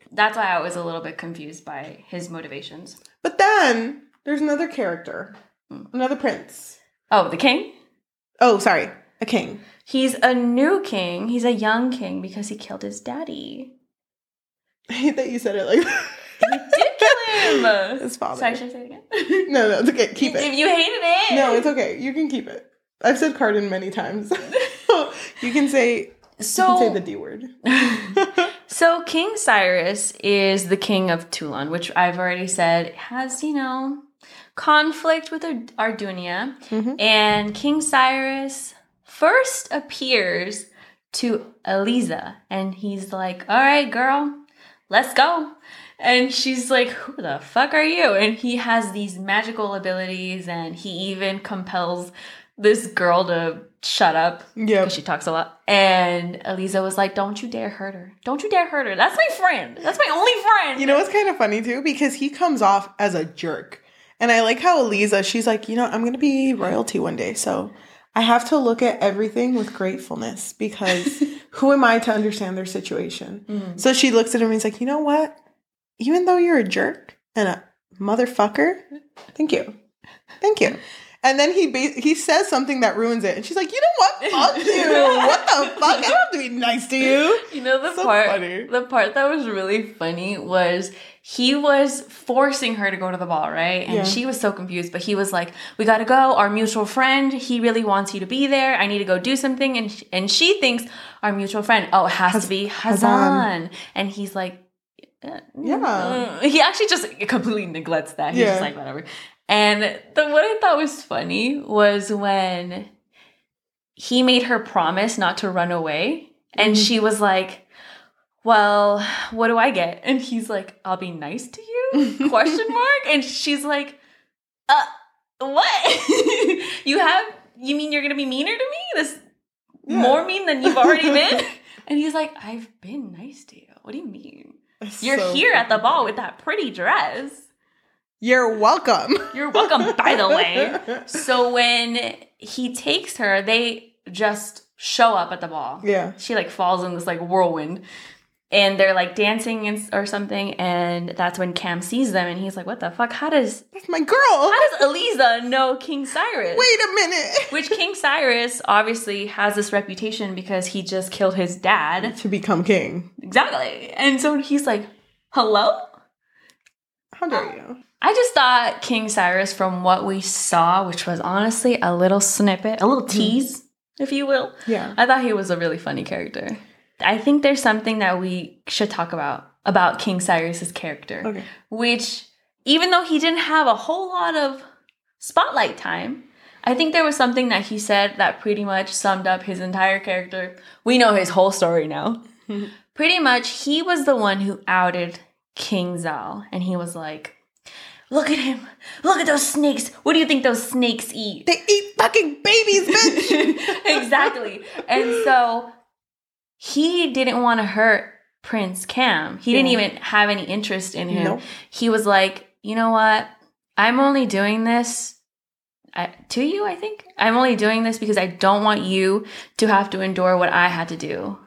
That's why I was a little bit confused by his motivations. But then there's another character, Hmm. another prince. Oh, the king? Oh, sorry, a king. He's a new king. He's a young king because he killed his daddy. I hate that you said it like He did kill him. his father. Sorry, should I say it again? No, no, it's okay. Keep it. If you hated it. No, it's okay. You can keep it. I've said Cardan many times. you can say so you can say the D word. So King Cyrus is the king of Tulan, which I've already said has, you know, conflict with Ar- Ardunia. Mhm. And King Cyrus first appears to Alizeh and he's like, "All right, girl, let's go." And she's like, "Who the fuck are you?" And he has these magical abilities and he even compels this girl to shut up Yeah. because she talks a lot. And Alizeh was like, "Don't you dare hurt her! Don't you dare hurt her! That's my friend. That's my only friend." You know what's kind of funny too? Because he comes off as a jerk. And I like how Alizeh, she's like, you know, I'm going to be royalty one day. So I have to look at everything with gratefulness because who am I to understand their situation? Mhm. So she looks at him and he's like, you know what? Even though you're a jerk and a motherfucker, thank you. Thank you. And then he ba- he says something that ruins it. And she's like, you know what? Fuck you. What the fuck? I don't have to be nice to you. You know the So part. funny. The part that was really funny was he was forcing her to go to the ball, right? And Yeah. she was so confused. But he was like, "We got to go. Our mutual friend. He really wants you to be there. I need to go do something." And sh- and she thinks our mutual friend. Oh, it has Haz- to be Hazan. Hazan. And he's like, uh, Yeah. uh, He actually just completely neglects that. He's Yeah. just like whatever. And the what I thought was funny was when he made her promise not to run away, and Mhm. she was like, "Well, what do I get?" And he's like, "I'll be nice to you?" Question mark. And she's like, "Uh, what? you have? You mean you're gonna be meaner to me? This Yeah. more mean than you've already been?" And he's like, "I've been nice to you. What do you mean? It's You're so here at the ball with that pretty dress." You're welcome. You're welcome, by the way. So when he takes her, they just show up at the ball. Yeah. She like falls in this like whirlwind. And they're like dancing and, or something, and that's when Cam sees them, and he's like, "What the fuck? How does That's my girl. how does Alizeh know King Cyrus?" Wait a minute. Which King Cyrus obviously has this reputation because he just killed his dad. to become king. Exactly, and so he's like, "Hello." How dare you? I just thought King Cyrus, from what we saw, which was honestly a little snippet, a little mm. tease, if you will, Yeah. I thought he was a really funny character. I think there's something that we should talk about about King Cyrus's character, Okay. which even though he didn't have a whole lot of spotlight time, I think there was something that he said that pretty much summed up his entire character. We know his whole story now. pretty much, he was the one who outed King Zaal, and he was like, Look at him. Look at those snakes. What do you think those snakes eat? They eat fucking babies, bitch. exactly. And so he didn't want to hurt Prince Cam. He didn't even have any interest in him. Nope. He was like, you know what? I'm only doing this I, to you, I think. I'm only doing this because I don't want you to have to endure what I had to do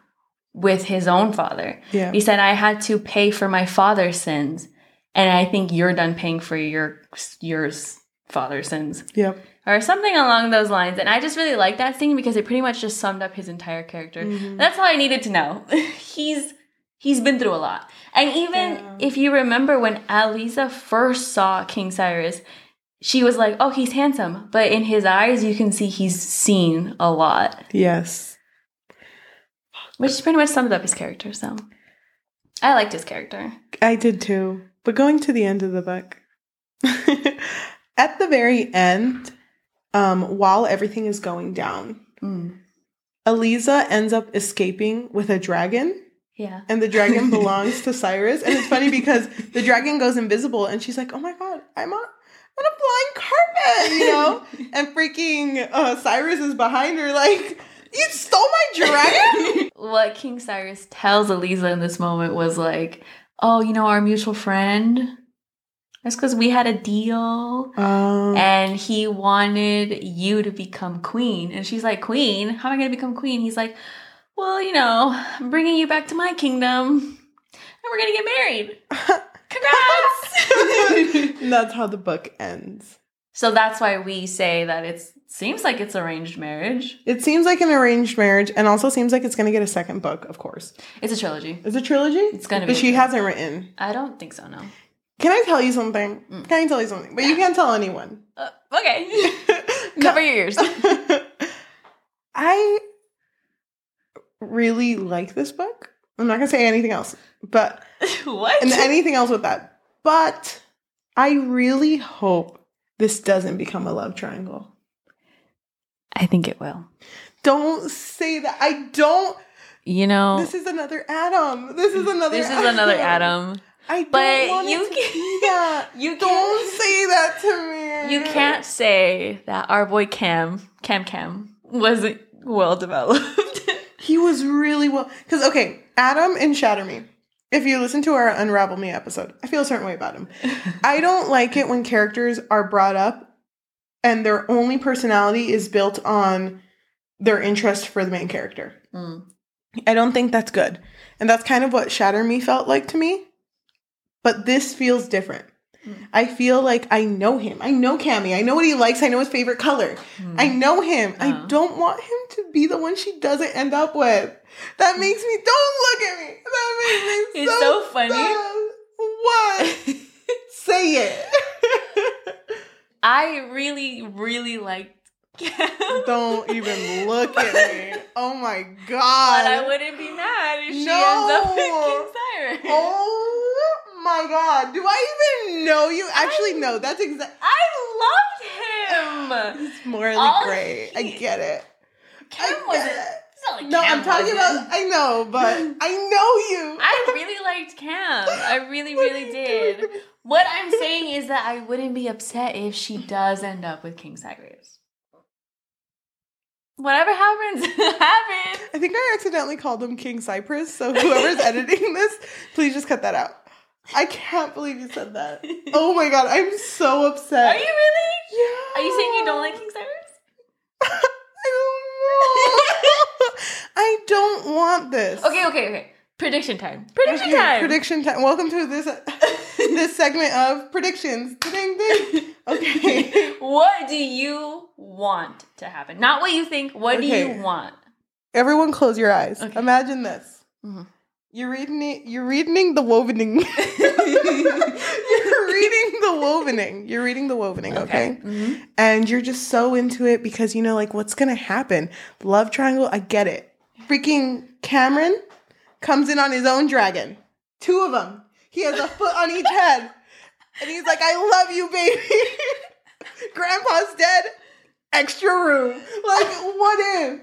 with his own father. yeah. He said, I had to pay for my father's sins. And I think you're done paying for your yours father's sins Yep. or something along those lines. And I just really like that scene because it pretty much just summed up his entire character. Mhm. That's all I needed to know. he's he's been through a lot. And even Yeah. if you remember when Alizeh first saw King Cyrus, she was like, "Oh, he's handsome," but in his eyes, you can see he's seen a lot, Yes. which pretty much sums up his character. So I liked his character. I did too. But going to the end of the book, at the very end, um, while everything is going down, Mm. Alizeh ends up escaping with a dragon, Yeah. and the dragon belongs to Cyrus. And it's funny because the dragon goes invisible, and she's like, "Oh my god, I'm on." On a flying carpet, you know, and freaking uh, Cyrus is behind her, like, you stole my dragon. what King Cyrus tells Alizeh in this moment was like, "Oh, you know our mutual friend. That's because we had a deal." Um, and he wanted you to become queen. And she's like, Queen? How am I going to become queen? He's like, Well, you know, I'm bringing you back to my kingdom and we're going to get married. Congrats! and that's how the book ends. so that's why we say that it seems like it's arranged marriage. It seems like an arranged marriage, and also seems like it's going to get a second book. Of course, It's a trilogy. It's a trilogy? It's gonna be but she hasn't written. I don't think so, no. Can I tell you something? Mm. Can I tell you something? But you can't tell anyone. Uh, okay. Cover your ears. I really like this book. I'm not gonna say anything else, but what? and anything else with that. But I really hope this doesn't become a love triangle. I think it will. Don't say that. I don't. You know, This is another Adam. This is another. this is another Adam. I don't But want you it to can- be that. You Don't say that to me. You can't say that our boy Cam, Cam Cam, wasn't well developed. He was really well. Because, okay, Adam and Shatter Me, if you listen to our Unravel Me episode, I feel a certain way about him. I don't like it when characters are brought up and their only personality is built on their interest for the main character. Mm. I don't think that's good. And that's kind of what Shatter Me felt like to me. But this feels different. Mm. I feel like I know him. I know Cammy. I know what he likes. I know his favorite color. I know him. I Uh. don't want him to be the one she doesn't end up with. That makes me don't look at me. That makes me It's so funny. sad. What? Say it. I really, really liked Cam. don't even look at me. Oh my But god. I wouldn't be mad if she No. ends up with King Cyrus. Oh my god. Do I even know you? Actually, I- no. That's exactly. I loved him. It's morally All gray. I get it. Cam I wasn't. Like No, Cam I'm talking about. I know, but I know you. I really liked Cam. I really, really did. What I'm saying is that I wouldn't be upset if she does end up with King Cyrus. Whatever happens, happens. I think I accidentally called him King Cypress, so whoever's editing this, please just cut that out. I can't believe you said that. Oh my god, I'm so upset. Are you really? Yeah. Are you saying you don't like King Cyrus? I don't know. I don't want this. Okay, okay, okay. Prediction time. Prediction Okay, time. Prediction time. Welcome to this this segment of predictions. Ding ding. Okay. what do you want to happen? Not what you think. What do you want? Everyone close your eyes. Okay. Imagine this. Mhm. You're reading it, you're reading the wovening. you're reading the wovening. You're reading the wovening, okay? Mhm. And you're just so into it because you know, like, what's gonna happen? Love triangle, I get it. Freaking Kamran comes in on his own dragon. Two of them. He has a foot on each head. And he's like, I love you, baby. Grandpa's dead. extra room. Like, what if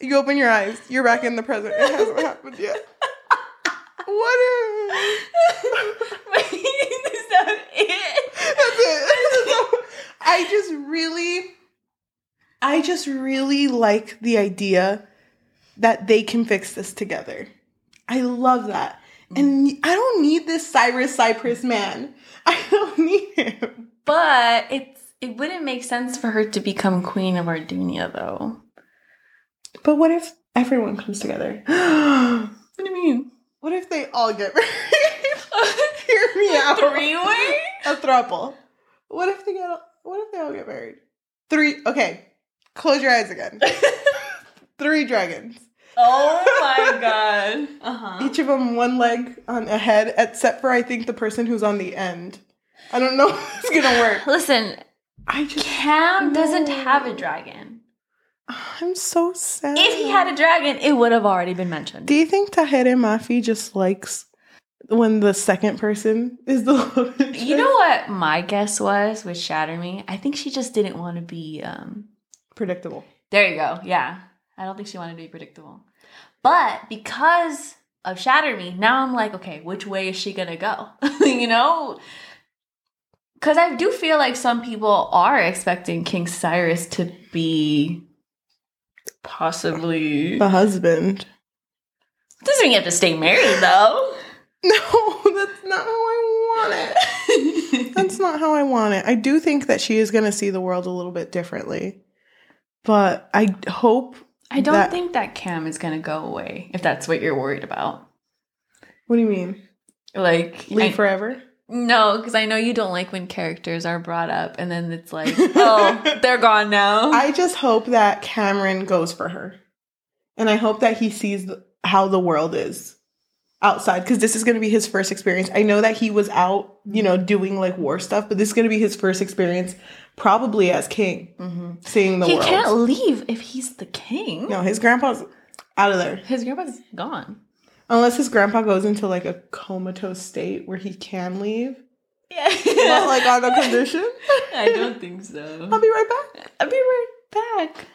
you open your eyes, you're back in the present, it hasn't happened yet? What if? Is that it? That's it. I just really, I just really like the idea that they can fix this together. I love that. And I don't need this Cyrus Cypress man. I don't need him. But it's it wouldn't make sense for her to become queen of Ardunia though. But what if everyone comes together? What do you mean? what if they all get married? Hear me out. Three way? A throuple. What if they get? What if they all get married? Three. Okay. Close your eyes again. Three dragons. Oh my god. Uh-huh. Each of them one leg on a head, except for I think the person who's on the end. I don't know if it's gonna work. Listen, I just. Cam doesn't have a dragon. I'm so sad. If he had a dragon, it would have already been mentioned. Do you think Tahereh Mafi just likes when the second person is the love? You know what my guess was with Shatter Me? I think she just didn't want to be um predictable. there you go. Yeah. I don't think she wanted to be predictable. But because of Shatter Me, now I'm like, okay, which way is she gonna go? you know? Cause I do feel like some people are expecting King Cyrus to be possibly The husband. doesn't mean you have to stay married though. No, that's not how I want it. That's not how I want it. I do think that she is going to see the world a little bit differently. But I hope. I don't that- think that Cam is gonna go away if that's what you're worried about. What do you mean? Like Leave I- forever? No, because I know you don't like when characters are brought up and then it's like, oh, they're gone now. I just hope that Kamran goes for her. And I hope that he sees how the world is outside because this is going to be his first experience. I know that he was out, you know, doing like war stuff, but this is going to be his first experience probably as king, hmm seeing the He world. He can't leave if he's the king. No, his grandpa's out of there. His grandpa's gone. Unless his grandpa goes into like a comatose state where he can leave. Yeah. But like on a condition. I don't think so. I'll be right back. I'll be right back.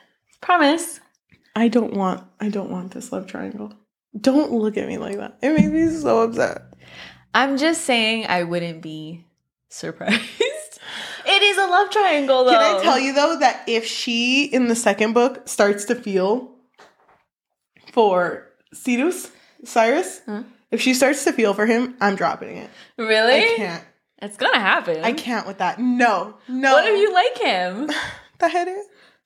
Promise. I don't want I don't want this love triangle. Don't look at me like that. It makes me so upset. I'm just saying I wouldn't be surprised. It is a love triangle though. Can I tell you though that if she in the second book starts to feel for Cyrus, Cyrus, Huh? if she starts to feel for him, I'm dropping it. Really? I can't. It's gonna happen. I can't with that. No. No. What if you like him? the head is?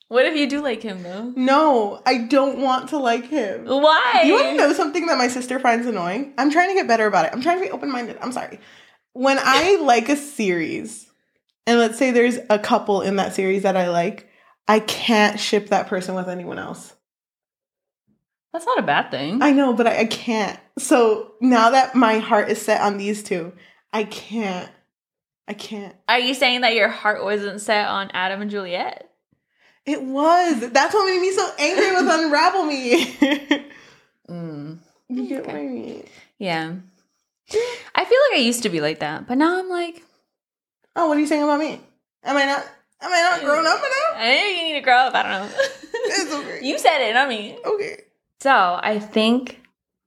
What if you do like him though? No, I don't want to like him. Why? You want to know something that my sister finds annoying? I'm trying to get better about it. I'm trying to be open minded. I'm sorry. When I like a series, and let's say there's a couple in that series that I like, I can't ship that person with anyone else. That's not a bad thing. I know, but I, I can't. So now that my heart is set on these two, I can't. I can't. Are you saying that your heart wasn't set on Adam and Juliette? It was. That's what made me so angry with Unravel Me. Mm. you get what I mean? Yeah. I feel like I used to be like that, but now I'm like, Oh, what are you saying about me? Am I not? Am I not grown up enough? I think you need to grow up. I don't know. It's okay. you said it, not me. Okay. So I think,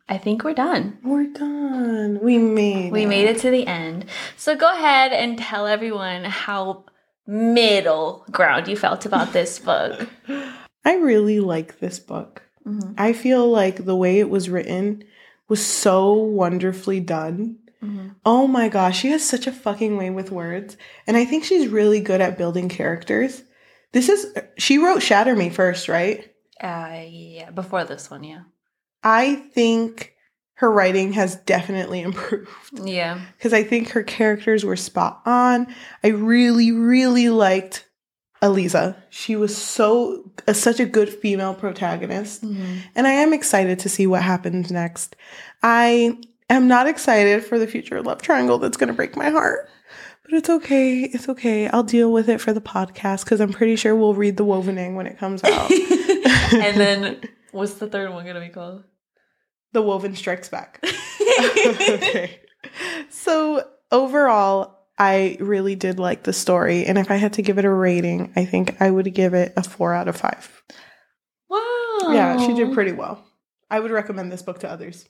I think we're done. We're done. We made We made it to the end. So go ahead and tell everyone how middle ground you felt about this book. I really like this book. Mhm. I feel like the way it was written was so wonderfully done. Mhm. Oh my gosh, she has such a fucking way with words. And I think she's really good at building characters. This is, she wrote Shatter Me first, right? Uh, yeah, before this one, yeah. I think her writing has definitely improved. Yeah. because I think her characters were spot on. I really, really liked Alizeh. She was so uh, such a good female protagonist, and I am excited to see what happens next. I am not excited for the future love triangle that's going to break my heart. But it's okay. It's okay. I'll deal with it for the podcast because I'm pretty sure we'll read the Wovening when it comes out. and then what's the third one gonna be called? the Woven Strikes Back. okay. So overall, I really did like the story. And if I had to give it a rating, I think I would give it a four out of five. Wow. Yeah, she did pretty well. I would recommend this book to others.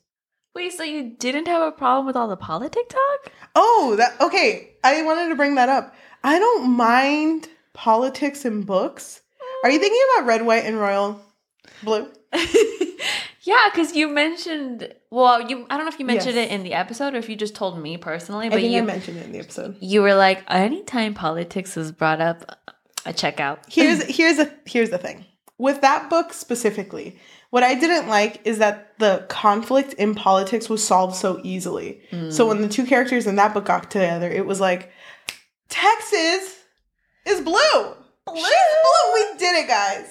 Wait, so you didn't have a problem with all the politic talk? Oh, that okay. I wanted to bring that up. I don't mind politics in books. Are you thinking about red, white, and royal blue? yeah, because you mentioned. Well, you. I don't know if you mentioned Yes. it in the episode or if you just told me personally, I but think I you mentioned it in the episode. you were like, anytime politics is brought up, I check out. Here's here's a here's the thing. With that book specifically, what I didn't like is that the conflict in politics was solved so easily. So when the two characters in that book got together, it was like Texas is blue. She's blue. We did it, guys.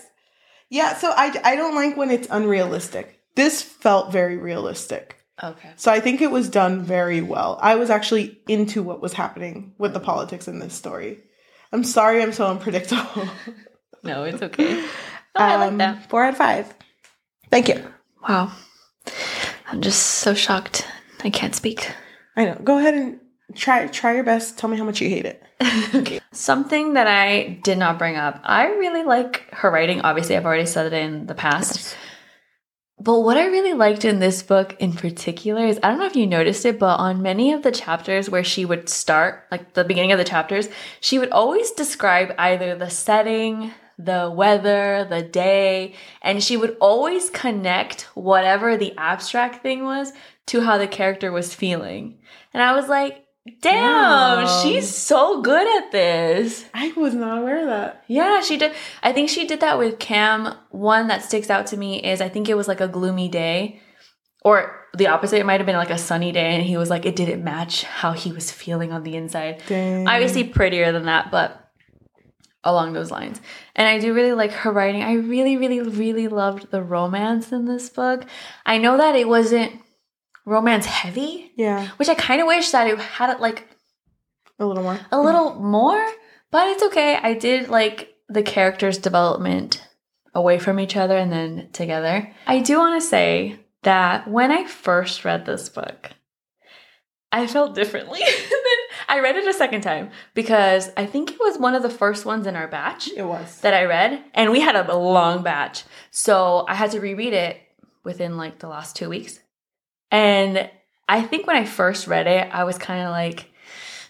Yeah, so I I don't like when it's unrealistic. This felt very realistic. okay. So I think it was done very well. I was actually into what was happening with the politics in this story. I'm sorry I'm so unpredictable. No, it's okay. Oh, I like Um, that. Four out of five. Thank you. Wow. I'm just so shocked. I can't speak. I know. Go ahead and try try your best. Tell me how much you hate it. okay. Something that I did not bring up. I really like her writing. Obviously, I've already said it in the past. But what I really liked in this book in particular is I don't know if you noticed it, but on many of the chapters where she would start, like the beginning of the chapters, she would always describe either the setting, the weather, the day, and she would always connect whatever the abstract thing was to how the character was feeling. And I was like, damn, she's so good at this. I was not aware of that. Yeah, she did. I think she did that with Cam. One that sticks out to me is I think it was like a gloomy day, or the opposite. It might have been like a sunny day, and he was like, it didn't match how he was feeling on the inside. Dang. Obviously, prettier than that, but along those lines. And I do really like her writing. I really, really, really loved the romance in this book. I know that it wasn't romance heavy, Yeah, which I kind of wish that it had it like a little more. a little more, but it's okay. I did like the characters' development away from each other and then together. I do want to say that when I first read this book, I felt differently. than I read it a second time because I think it was one of the first ones in our batch It was. that I read, and we had a long batch. So I had to reread it within like the last two weeks. And I think when I first read it, I was kind of like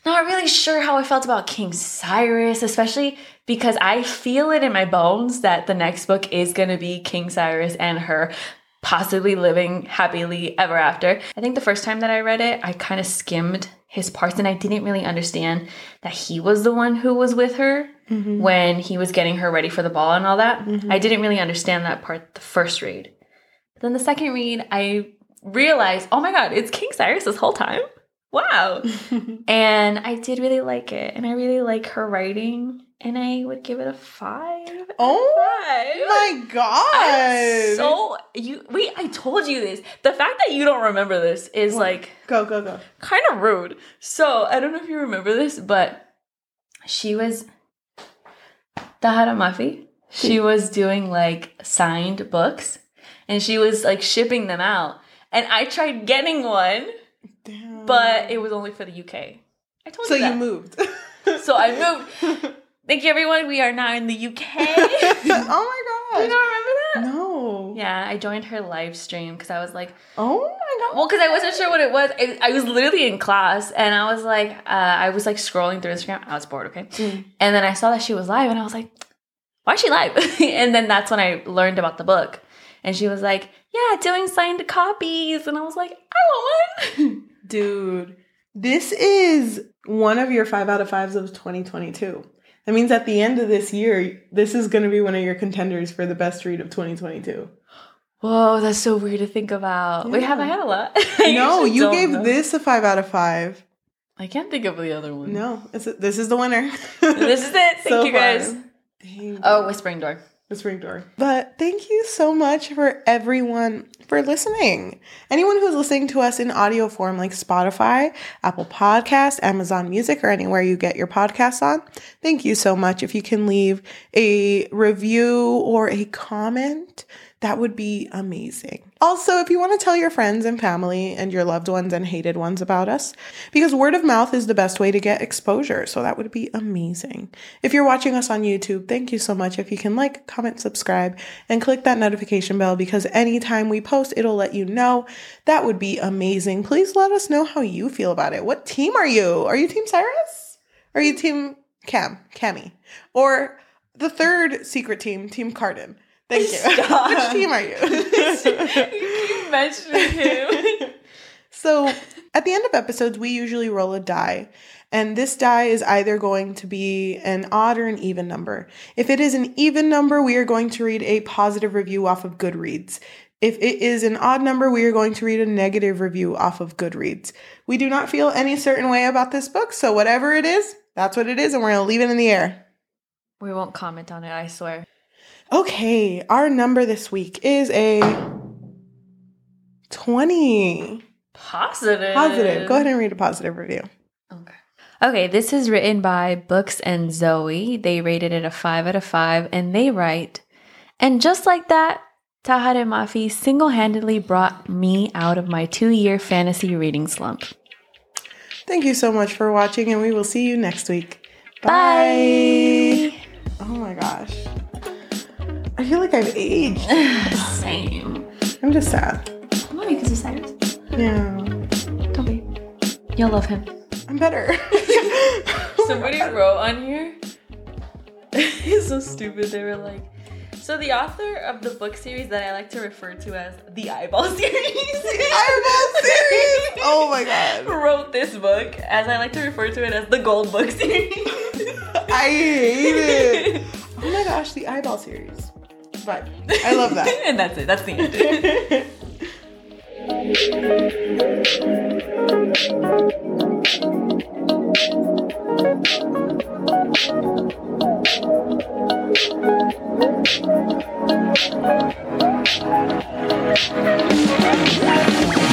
not really sure how I felt about King Cyrus, especially because I feel it in my bones that the next book is going to be King Cyrus and her possibly living happily ever after. I think the first time that I read it, I kind of skimmed his parts and I didn't really understand that he was the one who was with her Mhm. when he was getting her ready for the ball and all that. Mhm. I didn't really understand that part the first read. But then the second read, I realized, oh my god, it's King Cyrus this whole time. Wow. and I did really like it. And I really like her writing. And I would give it a five. Oh five. My God. So you wait, I told you this. The fact that you don't remember this is What? like go go go. kind of rude. So I don't know if you remember this, but she was Tahereh Mafi. She hmm. was doing like signed books and she was like shipping them out. And I tried getting one, Damn. but it was only for the UK. I told so you So you moved. So I moved. Thank you everyone. We are now in the UK. oh my you my don't remember that? No. Yeah, I joined her live stream because I was like, Oh my god. Well, because I wasn't sure what it was. I, I was literally in class and I was like, uh, I was like scrolling through Instagram. I was bored, okay? Mm. And then I saw that she was live and I was like, why is she live? and then that's when I learned about the book. And she was like, yeah, doing signed copies. And I was like, I want one. Dude, this is one of your five out of fives of 2022. That means at the end of this year, this is going to be one of your contenders for the best read of 2022. Whoa, that's so weird to think about. Wait, have I had a lot? No, you gave know. this a five out of five. I can't think of the other one. No, it's this is the winner. This is it. Thank So you guys. Dang. Oh, Whispering Door. the spring door. But thank you so much for everyone for listening. Anyone who's listening to us in audio form like Spotify, Apple Podcast, Amazon Music, or anywhere you get your podcasts on, thank you so much. If you can leave a review or a comment, that would be amazing. Also, if you want to tell your friends and family and your loved ones and hated ones about us, because word of mouth is the best way to get exposure. So that would be amazing. If you're watching us on YouTube, thank you so much. If you can like, comment, subscribe, and click that notification bell because anytime we post, it'll let you know. That would be amazing. Please let us know how you feel about it. What team are you? Are you Team Cyrus? Are you Team Cam, Cammy? Or the third secret team, Team Cardan? Thank you. Stop. Which team are you? you him. So at the end of episodes, we usually roll a die. And this die is either going to be an odd or an even number. If it is an even number, we are going to read a positive review off of Goodreads. If it is an odd number, we are going to read a negative review off of Goodreads. We do not feel any certain way about this book, so whatever it is, that's what it is, and we're going to leave it in the air. We won't comment on it, I swear. Okay, our number this week is a 20. Positive. Positive. Go ahead and read a positive review. Okay. Okay, this is written by Books and Zoe. They rated it a 5 out of 5, and they write, And just like that, Tahereh Mafi single handedly brought me out of my two year fantasy reading slump. Thank you so much for watching, and we will see you next week. Bye. Oh my gosh. I feel like I've aged. Same. I'm just sad. Mommy, because he's Cyrus. Yeah. Don't be. You'll love him. I'm better. Somebody wrote on here. it's so stupid. They were like, so the author of the book series that I like to refer to as the Eyeball series. Eyeball series. Oh my god. wrote this book as I like to refer to it as the Gold Book series. I hate it. Oh my gosh, the eyeball series. But I love that. and that's it. That's the end.